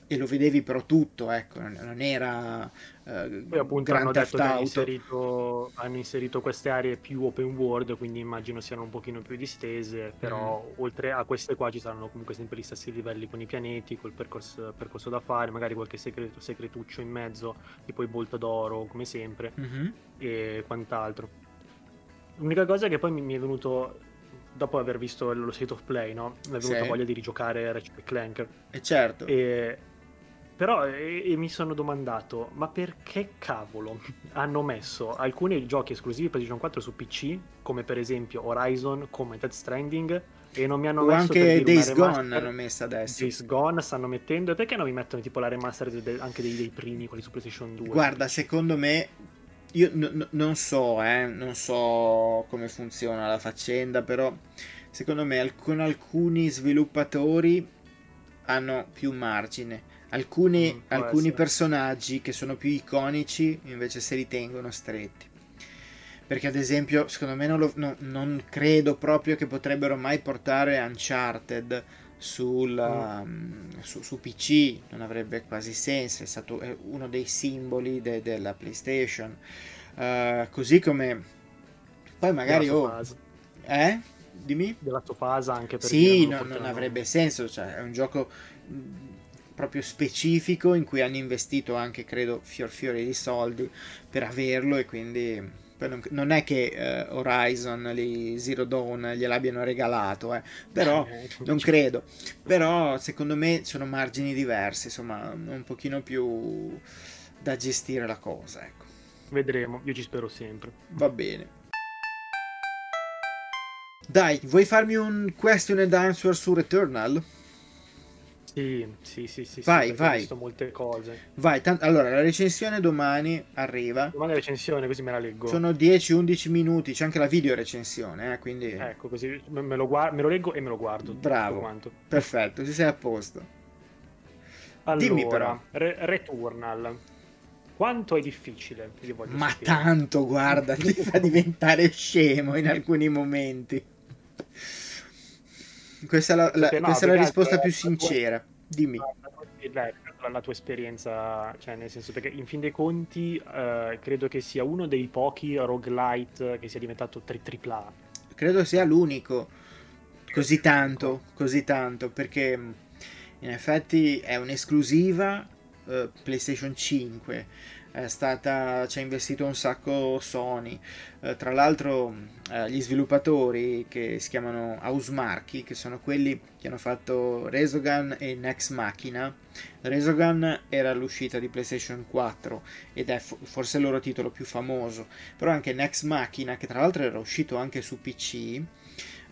A: e lo vedevi però tutto, ecco, non era
B: eh, Poi appunto hanno detto che hanno inserito, hanno inserito, queste aree più open world, quindi immagino siano un pochino più distese, però mm. oltre a queste qua ci saranno comunque sempre gli stessi livelli con i pianeti, col percorso, percorso da fare, magari qualche segreto, segretuccio in mezzo, tipo il bolto d'oro, come sempre, mm-hmm. e quant'altro. L'unica cosa che poi mi, mi è venuto dopo aver visto lo State of Play, no? Mi è venuta sì. voglia di rigiocare Ratchet Clank.
A: E certo.
B: E però e, e mi sono domandato, ma perché cavolo hanno messo alcuni giochi esclusivi PlayStation 4 su PC, come per esempio Horizon, come Dead Stranding, e non mi hanno o messo
A: anche Days Gone hanno messo adesso.
B: Days Gone stanno mettendo e perché non mi mettono tipo la remastered de- anche dei, dei, primi quelli su PlayStation 2
A: guarda secondo me io n- n- non so eh, non so come funziona la faccenda però secondo me con alcuni sviluppatori hanno più margine Alcuni, mm, alcuni personaggi che sono più iconici invece se li tengono stretti. Perché ad esempio, secondo me non, lo, no, non credo proprio che potrebbero mai portare Uncharted sul, mm. um, su, su, PC, non avrebbe quasi senso, è stato uno dei simboli de, della PlayStation. Uh, così come... Poi magari... Oh, eh? Dimmi?
B: Della tua fase anche
A: perché... Sì, no, non avrebbe senso, cioè è un gioco proprio specifico in cui hanno investito anche, credo, fior fiore di soldi per averlo e quindi non è che uh, Horizon lì, Zero Dawn gliel'abbiano regalato, eh. però eh, non credo. Però secondo me sono margini diversi, insomma, un pochino più da gestire la cosa, ecco.
B: Vedremo, io ci spero sempre.
A: Va bene. Dai, vuoi farmi un question and answer su Returnal?
B: Sì, sì, sì, sì.
A: Vai,
B: sì,
A: vai.
B: Ho visto molte cose.
A: Vai, tant- allora la recensione domani arriva.
B: Domani la recensione, così me la leggo.
A: Sono 10-11 minuti, c'è anche la video recensione, eh, quindi...
B: Ecco, così me lo, guard- me lo leggo e me lo guardo.
A: Bravo. Perfetto, ci sei a posto.
B: Allora, Dimmi però. Re- Returnal. Quanto è difficile?
A: Ma sapere. tanto, guarda, ti fa diventare scemo in alcuni momenti. Questa è la, la, no, questa è la risposta più sincera. Dimmi.
B: La, la, tua esperienza, cioè nel senso perché in fin dei conti eh, credo che sia uno dei pochi roguelite che sia diventato tri- tripla.
A: Credo sia l'unico. Così tanto, così tanto, perché in effetti è un'esclusiva uh, PlayStation 5 è stata, ci ha investito un sacco Sony. Eh, tra l'altro eh, gli sviluppatori che si chiamano Housemarque, che sono quelli che hanno fatto Resogun e Nex Machina. Resogun era l'uscita di PlayStation 4 ed è fo- forse il loro titolo più famoso, però anche Nex Machina, che tra l'altro era uscito anche su PC,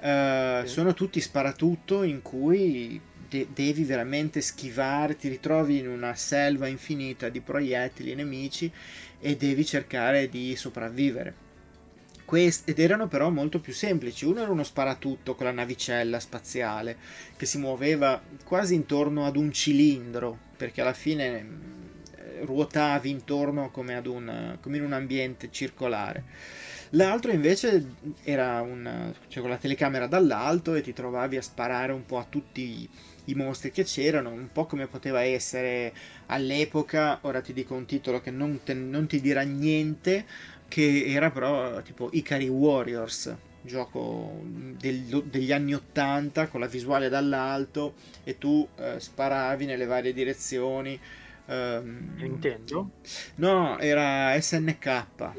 A: eh, sì. sono tutti sparatutto in cui de- devi veramente schivare, ti ritrovi in una selva infinita di proiettili nemici e devi cercare di sopravvivere. Quest- ed erano però molto più semplici. Uno era uno sparatutto con la navicella spaziale che si muoveva quasi intorno ad un cilindro, perché alla fine eh, ruotavi intorno come, ad un, come in un ambiente circolare. L'altro invece era un, cioè con la telecamera dall'alto e ti trovavi a sparare un po' a tutti mostri che c'erano, un po' come poteva essere all'epoca, ora ti dico un titolo che non, te, non ti dirà niente, che era però tipo Ikari Warriors, gioco del, degli anni 80 con la visuale dall'alto e tu eh, sparavi nelle varie direzioni.
B: Um, Nintendo?
A: No, era SNK.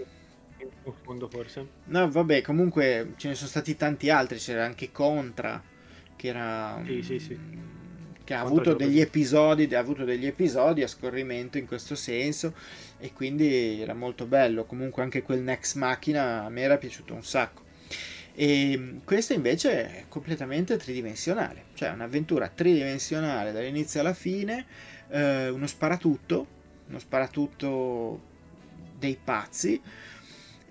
B: Confondo forse?
A: No, vabbè, comunque ce ne sono stati tanti altri, c'era anche Contra, che era...
B: Sì, sì, sì
A: che ha avuto degli episodi, ha avuto degli episodi a scorrimento in questo senso e quindi era molto bello. Comunque anche quel Next Machina a me era piaciuto un sacco. E questo invece è completamente tridimensionale, cioè un'avventura tridimensionale dall'inizio alla fine, eh, uno sparatutto, uno sparatutto dei pazzi,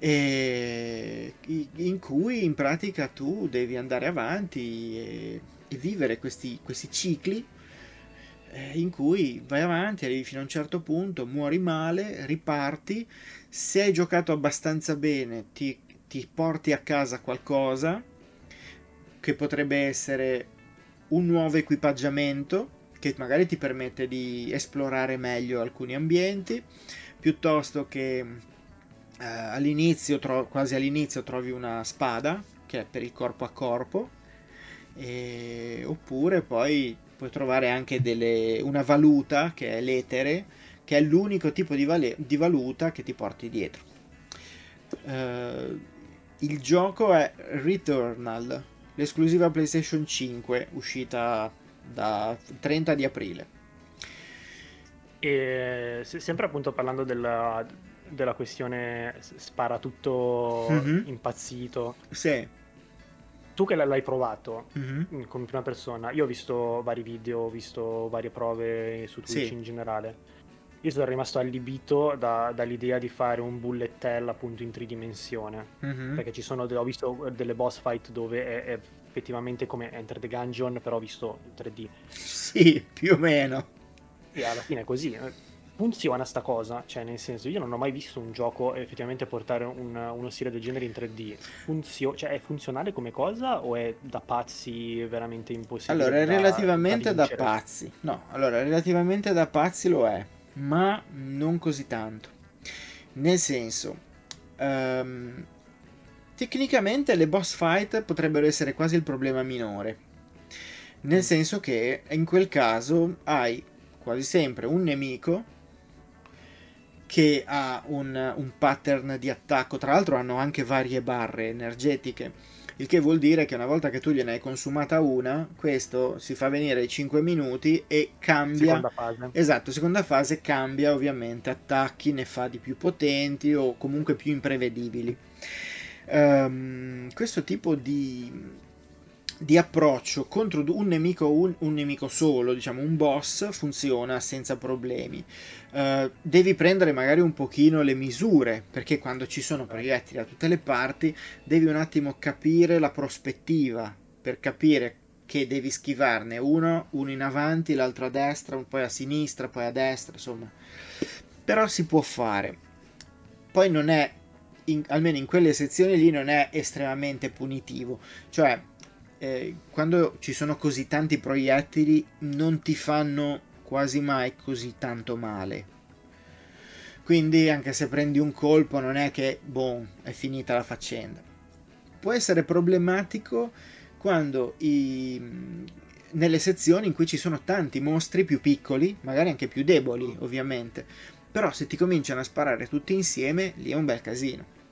A: in cui in pratica tu devi andare avanti e e vivere questi, questi cicli eh, in cui vai avanti, arrivi fino a un certo punto, muori male, riparti, se hai giocato abbastanza bene ti, ti porti a casa qualcosa che potrebbe essere un nuovo equipaggiamento che magari ti permette di esplorare meglio alcuni ambienti, piuttosto che eh, all'inizio, tro- quasi all'inizio, trovi una spada che è per il corpo a corpo, e... oppure poi puoi trovare anche delle... una valuta che è l'etere, che è l'unico tipo di, vale... di valuta che ti porti dietro. Uh, il gioco è Returnal, l'esclusiva PlayStation 5, uscita da 30 di aprile.
B: E sempre appunto parlando della, della questione spara tutto mm-hmm. impazzito.
A: Sì.
B: Tu che l'hai provato mm-hmm. come prima persona, io ho visto vari video, ho visto varie prove su Twitch sì. in generale. Io sono rimasto allibito da, dall'idea di fare un bullet hell appunto in tridimensione. Mm-hmm. Perché ci sono, ho visto delle boss fight dove è, è effettivamente come Enter the Gungeon, però visto in 3D.
A: Sì, più o meno.
B: E alla fine è così funziona sta cosa, cioè nel senso io non ho mai visto un gioco effettivamente portare un, uno stile del genere in 3D. Funzio- cioè è funzionale come cosa o è da pazzi veramente impossibile?
A: Allora,
B: è
A: relativamente da, da pazzi. No, allora, relativamente da pazzi lo è, ma non così tanto. Nel senso, um, tecnicamente le boss fight potrebbero essere quasi il problema minore. Nel mm. senso che in quel caso hai quasi sempre un nemico che ha un, un pattern di attacco, tra l'altro hanno anche varie barre energetiche, il che vuol dire che una volta che tu gliene hai consumata una, questo si fa venire i 5 minuti e cambia.
B: Seconda fase.
A: Esatto, seconda fase cambia ovviamente attacchi, ne fa di più potenti o comunque più imprevedibili. Um, questo tipo di, di approccio contro un nemico, un, un nemico solo, diciamo un boss, funziona senza problemi. Uh, devi prendere magari un pochino le misure, perché quando ci sono proiettili da tutte le parti, devi un attimo capire la prospettiva, per capire che devi schivarne uno, uno in avanti, l'altro a destra, poi a sinistra, poi a destra, insomma. Però si può fare. Poi non è, in, almeno in quelle sezioni lì, non è estremamente punitivo. Cioè, eh, quando ci sono così tanti proiettili non ti fanno quasi mai così tanto male. Quindi anche se prendi un colpo non è che, boh, è finita la faccenda. Può essere problematico quando i, nelle sezioni in cui ci sono tanti mostri più piccoli, magari anche più deboli ovviamente, però se ti cominciano a sparare tutti insieme, lì è un bel casino.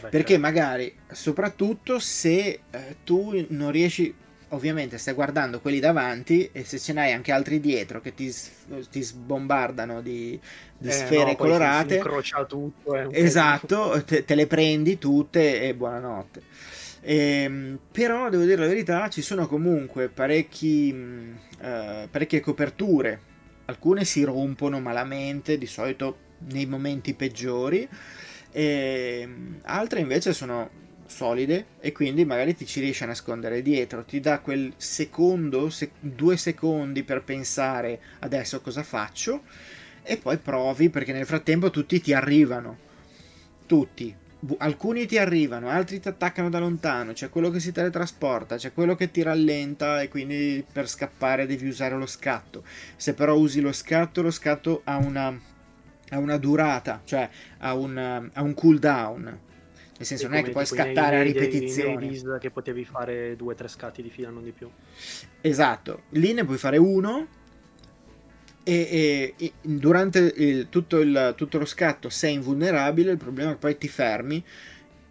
A: Perché certo. magari, soprattutto se eh, tu non riesci, ovviamente stai guardando quelli davanti e se ce n'hai anche altri dietro che ti, ti sbombardano di, di eh, sfere no, colorate,
B: tutto,
A: eh, esatto, te, te, le prendi tutte e buonanotte. Ehm, però devo dire la verità, ci sono comunque parecchi, mh, eh, parecchie coperture. Alcune si rompono malamente, di solito nei momenti peggiori e ehm, altre invece sono solide e quindi magari ti ci riesci a nascondere dietro, ti dà quel secondo, sec- due secondi per pensare adesso cosa faccio e poi provi perché nel frattempo tutti ti arrivano, tutti, alcuni ti arrivano, altri ti attaccano da lontano, c'è quello che si teletrasporta, c'è quello che ti rallenta e quindi per scappare devi usare lo scatto. Se però usi lo scatto, lo scatto ha una ha una durata, cioè ha un, ha un cooldown. Nel senso, non è che puoi scattare a ripetizione.
B: Nei, nei che potevi fare due o tre scatti di fila, non di più.
A: Esatto, lì ne puoi fare uno. E, e, e durante il, tutto, il, tutto, lo scatto sei invulnerabile. Il problema è che poi ti fermi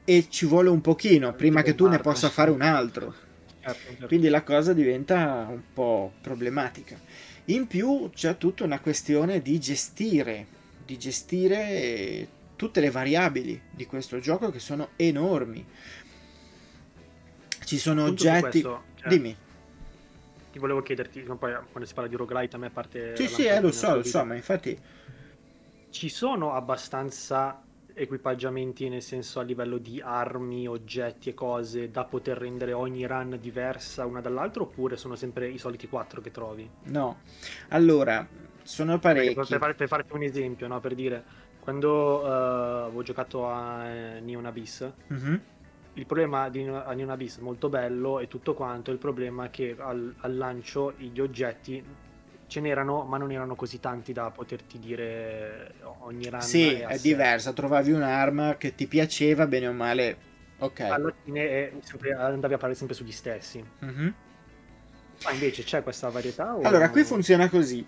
A: e ci vuole un pochino prima che tu ne possa fare un altro. Certo, certo. Quindi la cosa diventa un po' problematica. In più c'è tutta una questione di gestire di gestire tutte le variabili di questo gioco che sono enormi. Ci sono Punto oggetti. Questo, cioè, Dimmi.
B: Ti volevo chiederti, poi quando si parla di roguelite a me parte.
A: Sì, sì, eh, lo so, lo so, ma infatti.
B: Ci sono abbastanza equipaggiamenti nel senso a livello di armi, oggetti e cose da poter rendere ogni run diversa una dall'altra oppure sono sempre i soliti quattro che trovi?
A: No. Allora, sono parecchi.
B: Per, far, per, farti un esempio, no? per dire, quando uh, avevo giocato a eh, Neon Abyss, mm-hmm. il problema di a Neon Abyss molto bello e tutto quanto, il problema è che al, al lancio gli oggetti ce n'erano, ma non erano così tanti da poterti dire ogni run.
A: Sì, è, è diversa. Trovavi un'arma che ti piaceva, bene o male. Ok.
B: Alla fine è, sempre, andavi a parlare sempre sugli stessi. Mm-hmm. Ma invece c'è questa varietà?
A: Allora, qui funziona così.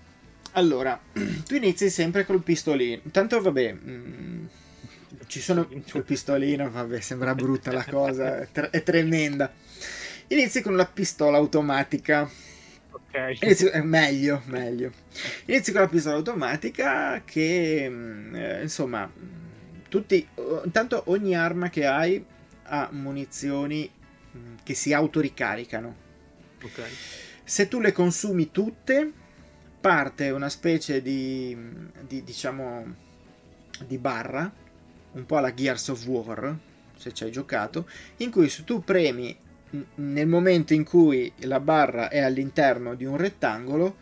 A: Allora, tu inizi sempre col pistolino. Tanto vabbè. Mh, mm, ci sono col pistolino, vabbè, sembra brutta la cosa, è, tre- è tremenda. Inizi con la pistola automatica. Ok. Inizi, eh, meglio, meglio. Inizi con la pistola automatica che, mm, eh, insomma, tutti, intanto ogni arma che hai ha munizioni mm, che si autoricaricano. Ok. Se tu le consumi tutte, parte una specie di, di diciamo, di barra, un po' alla Gears of War, se ci hai giocato, in cui se tu premi nel momento in cui la barra è all'interno di un rettangolo,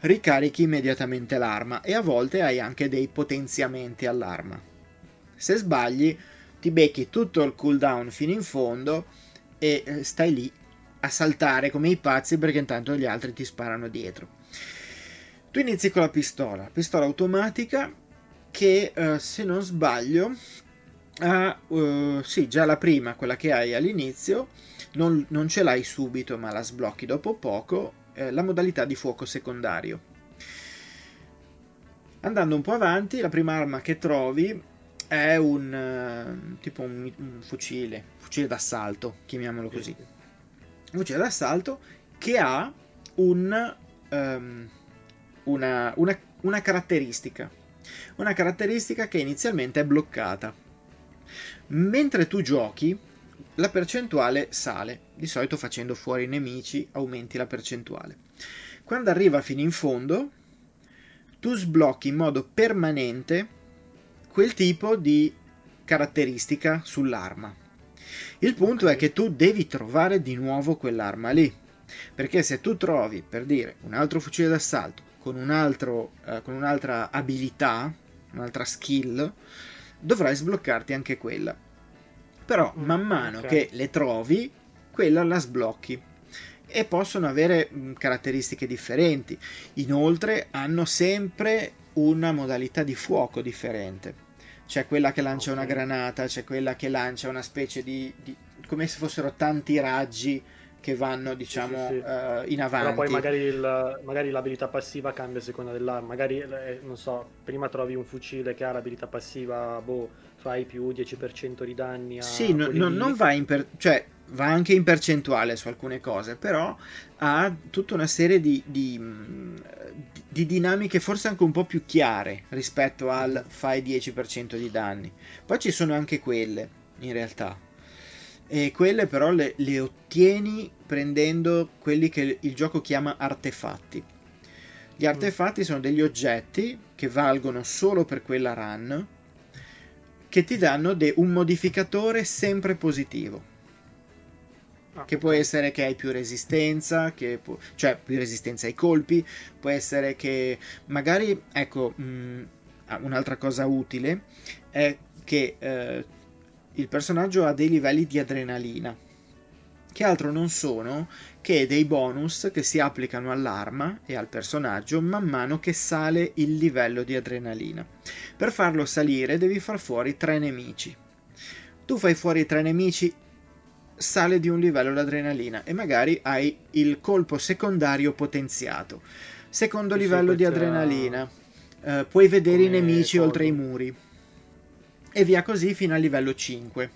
A: ricarichi immediatamente l'arma e a volte hai anche dei potenziamenti all'arma. Se sbagli, ti becchi tutto il cooldown fino in fondo e eh, stai lì a saltare come i pazzi perché intanto gli altri ti sparano dietro. Tu inizi con la pistola, pistola automatica che eh, se non sbaglio ha, uh, sì, già la prima, quella che hai all'inizio, non, non ce l'hai subito ma la sblocchi dopo poco, eh, la modalità di fuoco secondario. Andando un po' avanti, la prima arma che trovi è un uh, tipo un, un, fucile, fucile d'assalto, chiamiamolo così. Un fucile d'assalto che ha un, um, una, una, una caratteristica. Una caratteristica che inizialmente è bloccata. Mentre tu giochi, la percentuale sale, di solito facendo fuori i nemici aumenti la percentuale. Quando arriva fino in fondo, tu sblocchi in modo permanente quel tipo di caratteristica sull'arma. Il punto è che tu devi trovare di nuovo quell'arma lì. Perché se tu trovi, per dire, un altro fucile d'assalto con, un altro, eh, con un'altra abilità, un'altra skill, dovrai sbloccarti anche quella. Però mm, man mano okay. che le trovi, quella la sblocchi e possono avere mm, caratteristiche differenti. Inoltre hanno sempre una modalità di fuoco differente. C'è quella che lancia okay. una granata, c'è quella che lancia una specie di, di come se fossero tanti raggi che vanno diciamo sì, sì, sì. Uh, in avanti
B: però poi magari, il, magari, l'abilità passiva cambia a seconda dell'arma magari eh, non so prima trovi un fucile che ha l'abilità passiva boh fai più 10% di danni a
A: sì no, no, non va in per... cioè va anche in percentuale su alcune cose però ha tutta una serie di, di, di dinamiche forse anche un po' più chiare rispetto al fai 10% di danni. Poi ci sono anche quelle in realtà e quelle però le, le ottieni prendendo quelli che il gioco chiama artefatti. Gli mm. artefatti sono degli oggetti che valgono solo per quella run, che ti danno de- un modificatore sempre positivo. Ah, che può essere che hai più resistenza, pu- cioè più resistenza ai colpi, può essere che magari, ecco, mh, mm, un'altra cosa utile è che eh, il personaggio ha dei livelli di adrenalina, che altro non sono che dei bonus che si applicano all'arma e al personaggio man mano che sale il livello di adrenalina. Per farlo salire devi far fuori tre nemici. Tu fai fuori tre nemici, sale di un livello l'adrenalina e magari hai il colpo secondario potenziato. Secondo livello di adrenalina. Uh, puoi vedere i nemici oltre i muri e via così fino al livello 5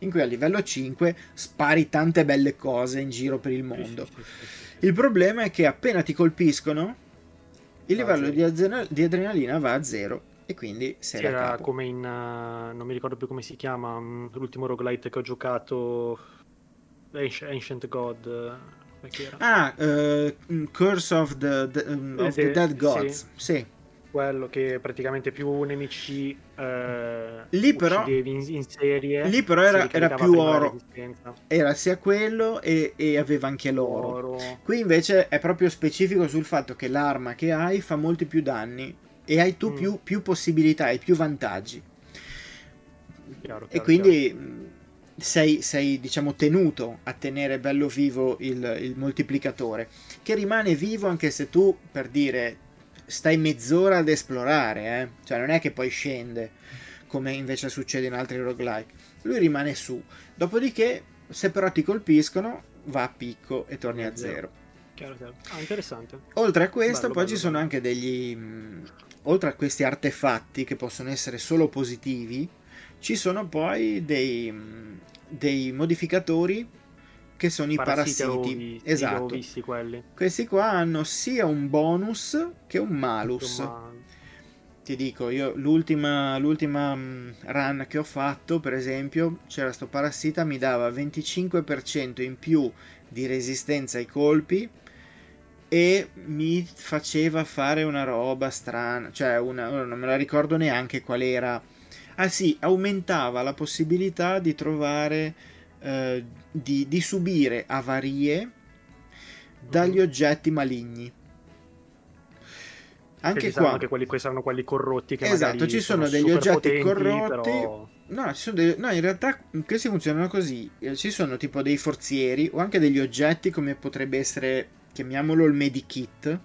A: in cui a livello 5 spari tante belle cose in giro per il mondo. Il problema è che appena ti colpiscono, il livello di, adrenal- di, adrenalina va a zero e quindi sei
B: Era capo. come in... Uh, non mi ricordo più come si chiama, um, l'ultimo roguelite che ho giocato, Ancient God.
A: Ah, uh, Curse of the, the, um, of the Dead Gods. Sì. sì
B: quello che praticamente più nemici eh,
A: lì però,
B: in, in, serie
A: lì però era, era più oro era sia quello e, e aveva anche l'oro oro. qui invece è proprio specifico sul fatto che l'arma che hai fa molti più danni e hai tu mm. più, più, possibilità e più vantaggi chiaro, chiaro, e quindi chiaro. sei, sei, diciamo tenuto a tenere bello vivo il, il moltiplicatore che rimane vivo anche se tu per dire stai mezz'ora ad esplorare eh? cioè non è che poi scende come invece succede in altri roguelike lui rimane su dopodiché se però ti colpiscono va a picco e torni a zero
B: Chiaro, chiaro. Ah, interessante.
A: Oltre a questo, bello, poi bello, ci sono bello. anche degli. Mh, oltre a questi artefatti che possono essere solo positivi, ci sono poi dei, mh, dei modificatori che sono i parassiti. parassiti. esatto.
B: Visti quelli.
A: Questi qua hanno sia un bonus che un malus. Ma... Ti dico, io l'ultima, l'ultima run che ho fatto, per esempio, c'era sto parassita, mi dava 25% in più di resistenza ai colpi e mi faceva fare una roba strana, cioè una, non me la ricordo neanche qual era. Ah sì, aumentava la possibilità di trovare, eh, di, di, subire avarie dagli oggetti maligni.
B: Anche qua. Anche quelli, questi saranno quelli corrotti. Che
A: esatto, ci sono, sono degli oggetti potenti, corrotti. Però... No, dei... no, in realtà questi funzionano così. Eh, ci sono tipo dei forzieri o anche degli oggetti come potrebbe essere chiamiamolo il medikit,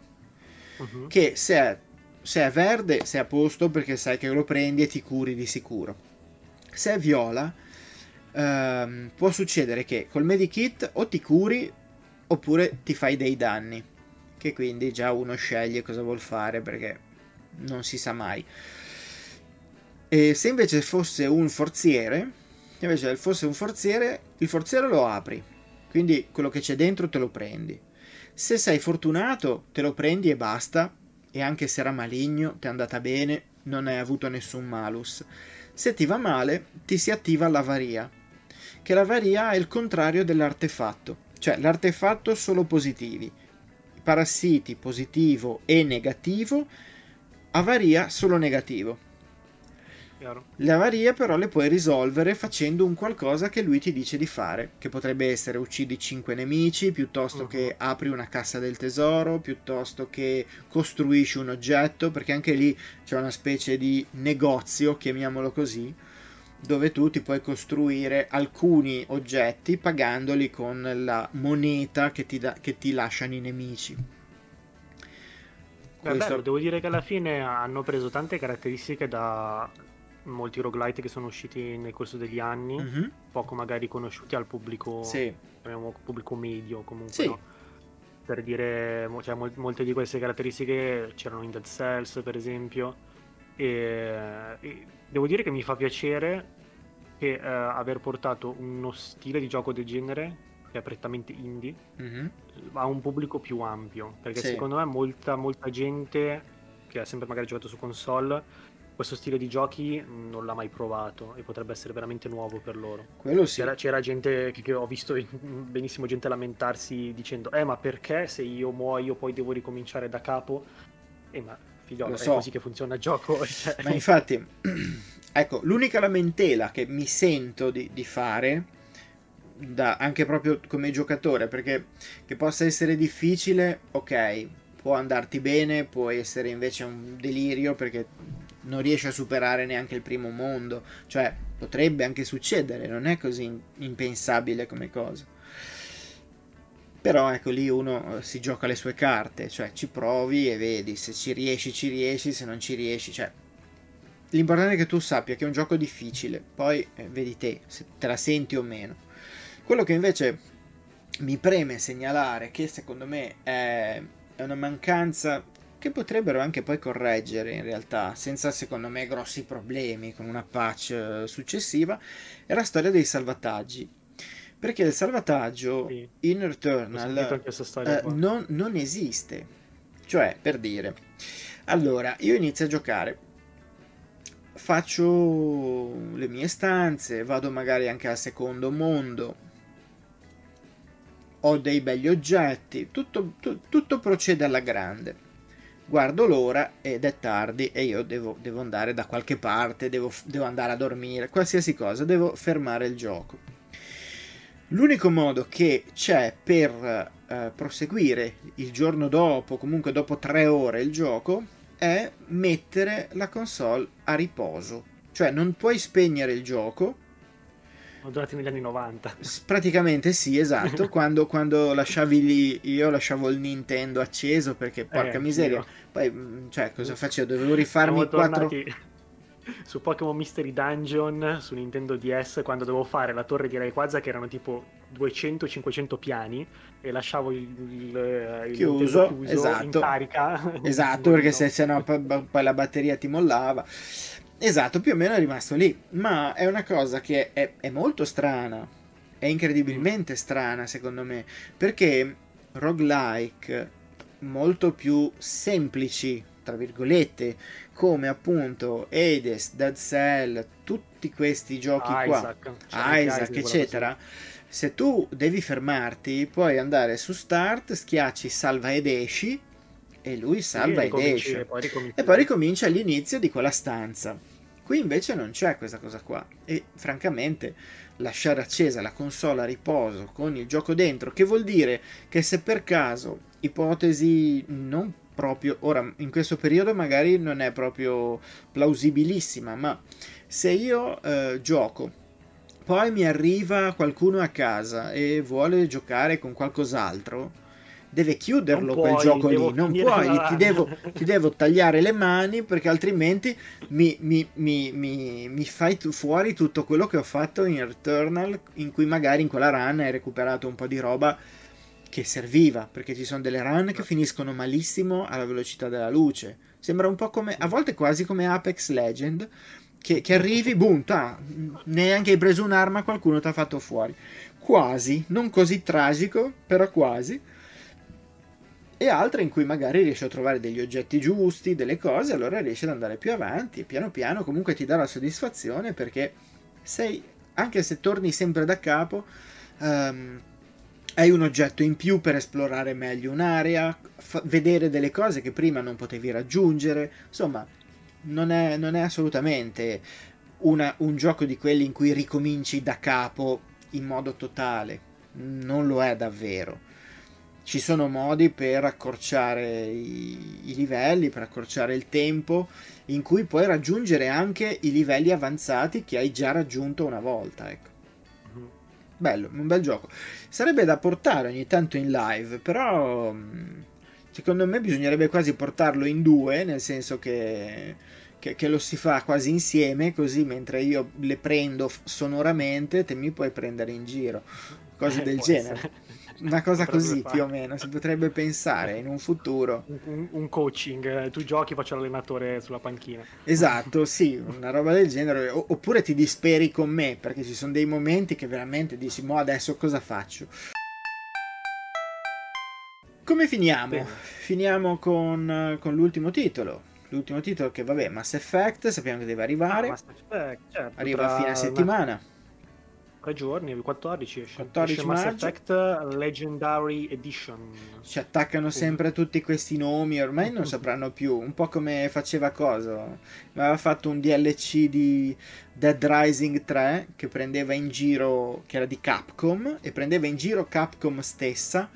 A: uh-huh. che se è, se è verde sei a posto perché sai che lo prendi e ti curi di sicuro. Se è viola, ehm, può succedere che col medikit o ti curi oppure ti fai dei danni, che quindi già uno sceglie cosa vuol fare perché non si sa mai. E se invece fosse un forziere, invece fosse un forziere, il forziere lo apri, quindi quello che c'è dentro te lo prendi. Se sei fortunato, te lo prendi e basta, e anche se era maligno, ti è andata bene, non hai avuto nessun malus. Se ti va male, ti si attiva l'avaria, che l'avaria è il contrario dell'artefatto, cioè l'artefatto solo positivi, parassiti positivo e negativo, avaria solo negativo. Le avarie però le puoi risolvere facendo un qualcosa che lui ti dice di fare, che potrebbe essere uccidi 5 nemici, piuttosto uh-huh. che apri una cassa del tesoro, piuttosto che costruisci un oggetto, perché anche lì c'è una specie di negozio, chiamiamolo così, dove tu ti puoi costruire alcuni oggetti pagandoli con la moneta che ti, da, che ti lasciano i nemici.
B: Questo... bello, devo dire che alla fine hanno preso tante caratteristiche da, molti roguelite che sono usciti nel corso degli anni, mm-hmm. poco magari conosciuti al pubblico, sì. pubblico medio comunque. Sì. No? Per dire, cioè, mol- molte di queste caratteristiche c'erano in Dead Cells, per esempio. E, e devo dire che mi fa piacere che, eh, aver portato uno stile di gioco del genere che è prettamente indie mm-hmm. a un pubblico più ampio perché sì. secondo me molta, molta gente che ha sempre magari giocato su console questo stile di giochi non l'ha mai provato e potrebbe essere veramente nuovo per loro.
A: Quello sì.
B: C'era, c'era gente che, che, ho visto benissimo gente lamentarsi dicendo "Eh, ma perché se io muoio poi devo ricominciare da capo?" Eh, ma figliolo, so. è così che funziona il gioco.
A: Cioè... Ma infatti ecco, l'unica lamentela che mi sento di, di fare da, anche proprio come giocatore, perché che possa essere difficile, ok, può andarti bene, può essere invece un delirio perché non riesce a superare neanche il primo mondo. Cioè, potrebbe anche succedere, non è così impensabile come cosa. Però ecco lì uno eh, si gioca le sue carte, cioè ci provi e vedi, se ci riesci ci riesci, se non ci riesci, cioè l'importante è che tu sappia che è un gioco difficile, poi eh, vedi te se te la senti o meno. Quello che invece mi preme segnalare, che secondo me è, è una mancanza che potrebbero anche poi correggere in realtà, senza secondo me grossi problemi con una patch eh, successiva, è la storia dei salvataggi. Perché il salvataggio sì. in Returnal eh, non, non esiste. Cioè, per dire, allora, io inizio a giocare, faccio le mie stanze, vado magari anche al secondo mondo, ho dei begli oggetti, tutto, tu, tutto procede alla grande guardo l'ora ed è tardi e io devo, devo andare da qualche parte, devo, devo, andare a dormire, qualsiasi cosa, devo fermare il gioco. L'unico modo che c'è per eh, proseguire il giorno dopo, comunque dopo tre ore il gioco, è mettere la console a riposo. Cioè non puoi spegnere il gioco,
B: Sono durati negli anni 90.
A: Praticamente sì, esatto. quando, quando, lasciavi lì, io lasciavo il Nintendo acceso perché, porca eh, miseria, io. poi, mm, cioè, cosa facevo? Dovevo rifarmi quattro...
B: Su Pokémon Mystery Dungeon su Nintendo DS quando dovevo fare la torre di Rayquaza che erano tipo 200-500 piani e lasciavo il, il, il
A: chiuso, chiuso esatto. in carica. Esatto perché se, se no poi, poi la batteria ti mollava. Esatto, più o meno è rimasto lì, ma è una cosa che è, è molto strana, è incredibilmente strana secondo me, perché roguelike molto più semplici, tra virgolette, come appunto Hades, Dead Cell, tutti questi giochi Isaac, qua, Isaac, Isaac eccetera, se tu devi fermarti, puoi andare su Start, schiacci salva ed esci e lui salva ed esce. E poi, e poi ricomincia all'inizio di quella stanza. Qui invece non c'è questa cosa qua. E francamente lasciare accesa la console a riposo con il gioco dentro, che vuol dire che se per caso, ipotesi non proprio, ora in questo periodo magari non è proprio plausibilissima, ma se io eh, gioco, poi mi arriva qualcuno a casa e vuole giocare con qualcos'altro, deve chiuderlo quel puoi, gioco lì, non puoi, ti devo, ti devo, tagliare le mani perché altrimenti mi, mi, mi, mi fai tu fuori tutto quello che ho fatto in Returnal in cui magari in quella run hai recuperato un po' di roba che serviva, perché ci sono delle run che finiscono malissimo alla velocità della luce. Sembra un po' come, a volte quasi come Apex Legend, che, che arrivi, boom, ta, neanche hai preso un'arma, qualcuno ti ha fatto fuori. Quasi, non così tragico, però quasi e altre in cui magari riesci a trovare degli oggetti giusti, delle cose, allora riesci ad andare più avanti e piano piano comunque ti dà la soddisfazione perché sei, anche se torni sempre da capo, um, hai un oggetto in più per esplorare meglio un'area, fa- vedere delle cose che prima non potevi raggiungere, insomma, non è, non è assolutamente una, un gioco di quelli in cui ricominci da capo in modo totale, non lo è davvero ci sono modi per accorciare i, i, livelli, per accorciare il tempo, in cui puoi raggiungere anche i livelli avanzati che hai già raggiunto una volta. Ecco. Bello, un bel gioco. Sarebbe da portare ogni tanto in live, però mm, secondo me bisognerebbe quasi portarlo in due, nel senso che, che, che lo si fa quasi insieme, così mentre io le prendo sonoramente, te mi puoi prendere in giro. Cose del genere. Essere una cosa così fare. più o meno si potrebbe pensare in un futuro
B: un, un, coaching tu giochi faccio l'allenatore sulla panchina
A: esatto sì una roba del genere o, oppure ti disperi con me perché ci sono dei momenti che veramente dici mo adesso cosa faccio come finiamo? Bene. finiamo con, con, l'ultimo titolo l'ultimo titolo che vabbè Mass Effect sappiamo che deve arrivare ah, Effect, certo, arriva a fine settimana
B: tre giorni, il 14 esce.
A: 14 esce
B: Mass Effect Legendary Edition.
A: Ci attaccano sempre tutti questi nomi, ormai non sapranno più, un po' come faceva cosa. Aveva fatto un DLC di Dead Rising 3 che prendeva in giro, che era di Capcom, e prendeva in giro Capcom stessa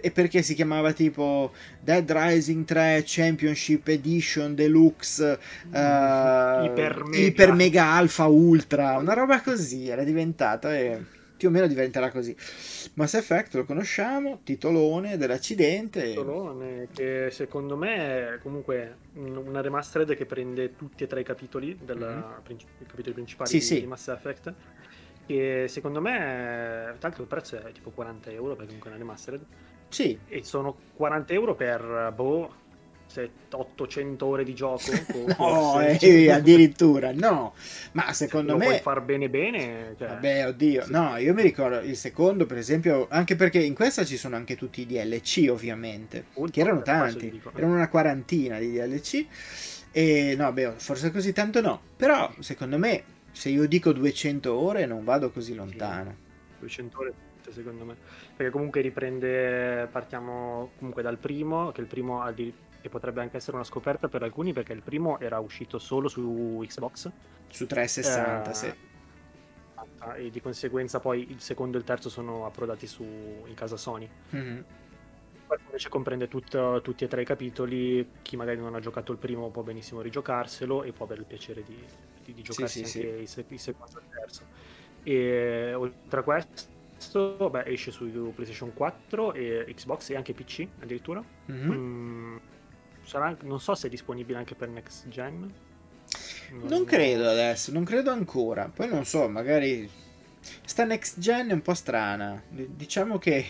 A: e perché si chiamava tipo Dead Rising 3 Championship Edition Deluxe uh, Iper, mega. Iper Mega Alpha Ultra, una roba così era diventata e più o meno diventerà così. Mass Effect lo conosciamo, titolone dell'accidente.
B: Titolone che secondo me è comunque una remastered che prende tutti e tre i capitoli, della, mm-hmm. i capitoli principali sì, di, sì. di Mass Effect. Che secondo me, tra l'altro il prezzo è tipo 40 euro perché comunque è una remastered.
A: Sì.
B: E sono 40 euro per, boh, 800 ore di gioco.
A: no, eh, addirittura no. Ma secondo
B: Lo
A: me.
B: puoi far bene bene.
A: Cioè... Vabbè, oddio. Sì. No, io mi ricordo il secondo, per esempio, anche perché in questa ci sono anche tutti i DLC, ovviamente. Ultimo, che erano tanti. Erano una quarantina di DLC. E no, beh, forse così tanto no. Però, secondo me, se io dico 200 ore, non vado così lontano.
B: Sì, 200 ore secondo me perché comunque riprende, partiamo comunque dal primo, che il primo ha di, che potrebbe anche essere una scoperta per alcuni perché il primo era uscito solo su Xbox.
A: Su 360, eh, sì.
B: E di conseguenza poi il secondo e il terzo sono approdati su, in casa Sony. Mm-hmm. invece comprende tutto, tutti e tre i capitoli, chi magari non ha giocato il primo può benissimo rigiocarselo e può avere il piacere di, di, di giocarsi sì, sì, anche sì. Il, il secondo e il terzo E oltre a questo, beh, esce su PlayStation 4 e Xbox e anche PC addirittura. Mm-hmm. Mm, sarà, non so se è disponibile anche per next gen.
A: Non, non credo adesso, non credo ancora. Poi non so, magari sta next gen è un po' strana. Diciamo che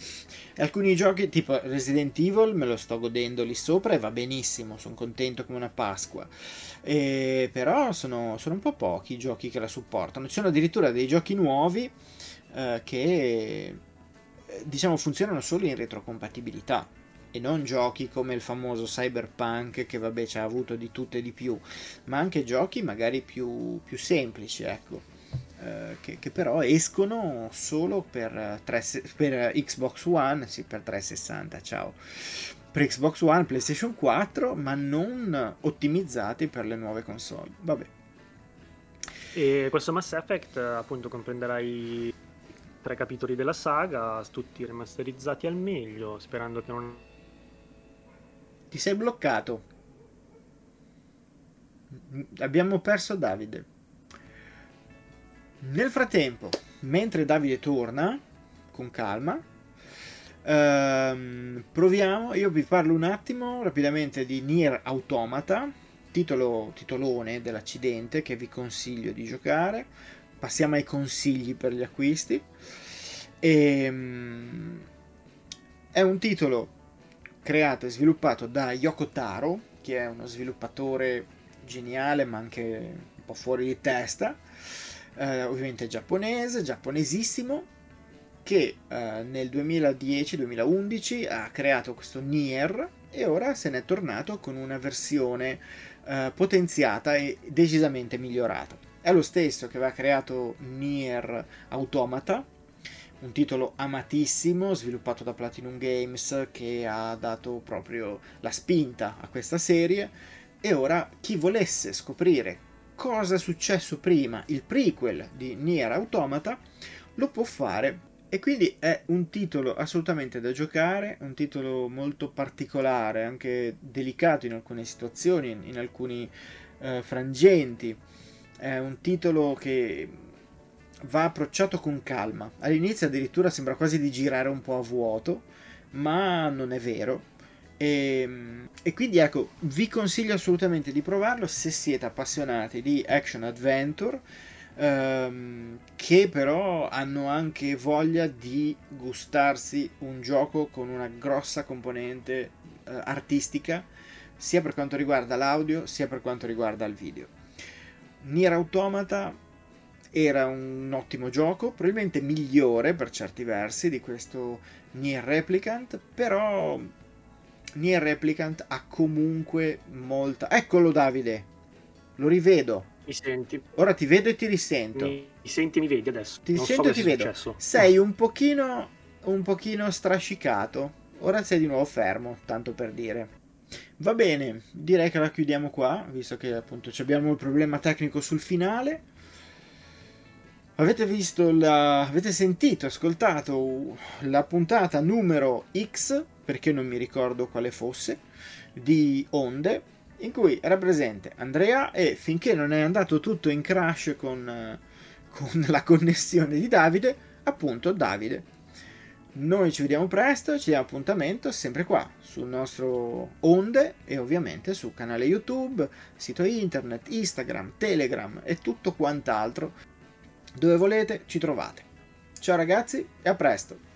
A: alcuni giochi tipo Resident Evil me lo sto godendo lì sopra e va benissimo, sono contento come una Pasqua. E però sono, sono, un po' pochi i giochi che la supportano. Ci sono addirittura dei giochi nuovi eh, che eh, diciamo funzionano solo in retrocompatibilità e non giochi come il famoso Cyberpunk che vabbè ci ha avuto di tutto e di più, ma anche giochi magari più, più semplici, ecco. Eh, che, che, però escono solo per, 3, per Xbox One, sì, per 360, ciao per Xbox One, PlayStation 4, ma non ottimizzati per le nuove console. Vabbè.
B: E questo Mass Effect appunto comprenderà i tre capitoli della saga, tutti remasterizzati al meglio, sperando che non...
A: Ti sei bloccato. Abbiamo perso Davide. Nel frattempo, mentre Davide torna, con calma, Ehm, proviamo, io vi parlo un attimo rapidamente di Nier Automata, titolo, titolone dell'accidente che vi consiglio di giocare. Passiamo ai consigli per gli acquisti. E, um, è un titolo creato e sviluppato da Yoko Taro, che è uno sviluppatore geniale ma anche un po' fuori di testa. Uh, ovviamente giapponese, giapponesissimo che eh, nel 2010-2011 ha creato questo Nier e ora se n'è tornato con una versione eh, potenziata e decisamente migliorata. È lo stesso che aveva creato Nier Automata, un titolo amatissimo sviluppato da Platinum Games che ha dato proprio la spinta a questa serie e ora chi volesse scoprire cosa è successo prima, il prequel di Nier Automata, lo può fare e quindi è un titolo assolutamente da giocare, un titolo molto particolare, anche delicato in alcune situazioni, in alcuni eh, frangenti. È un titolo che va approcciato con calma. All'inizio addirittura sembra quasi di girare un po' a vuoto, ma non è vero. E, e, quindi ecco, vi consiglio assolutamente di provarlo se siete appassionati di action adventure ehm, che però hanno anche voglia di gustarsi un gioco con una grossa componente eh, artistica, sia per quanto riguarda l'audio, sia per quanto riguarda il video. Nier Automata era un ottimo gioco, probabilmente migliore per certi versi di questo Nier Replicant, però Nier Replicant ha comunque molta... Eccolo Davide, lo rivedo.
B: Mi senti?
A: Ora ti vedo e ti risento.
B: Mi, mi senti e mi vedi adesso.
A: Ti non sento so e ti vedo. Successo. Sei un pochino, un pochino strascicato. Ora sei di nuovo fermo, tanto per dire. Va bene, direi che la chiudiamo qua, visto che appunto abbiamo il problema tecnico sul finale. Avete visto la... avete sentito, ascoltato la puntata numero X, perché non mi ricordo quale fosse, di Onde, in cui era presente Andrea e finché non è andato tutto in crash con, eh, con la connessione di Davide, appunto Davide. Noi ci vediamo presto, ci diamo appuntamento sempre qua sul nostro Onde e ovviamente sul canale YouTube, sito internet, Instagram, Telegram e tutto quant'altro. Dove volete ci trovate. Ciao ragazzi e a presto!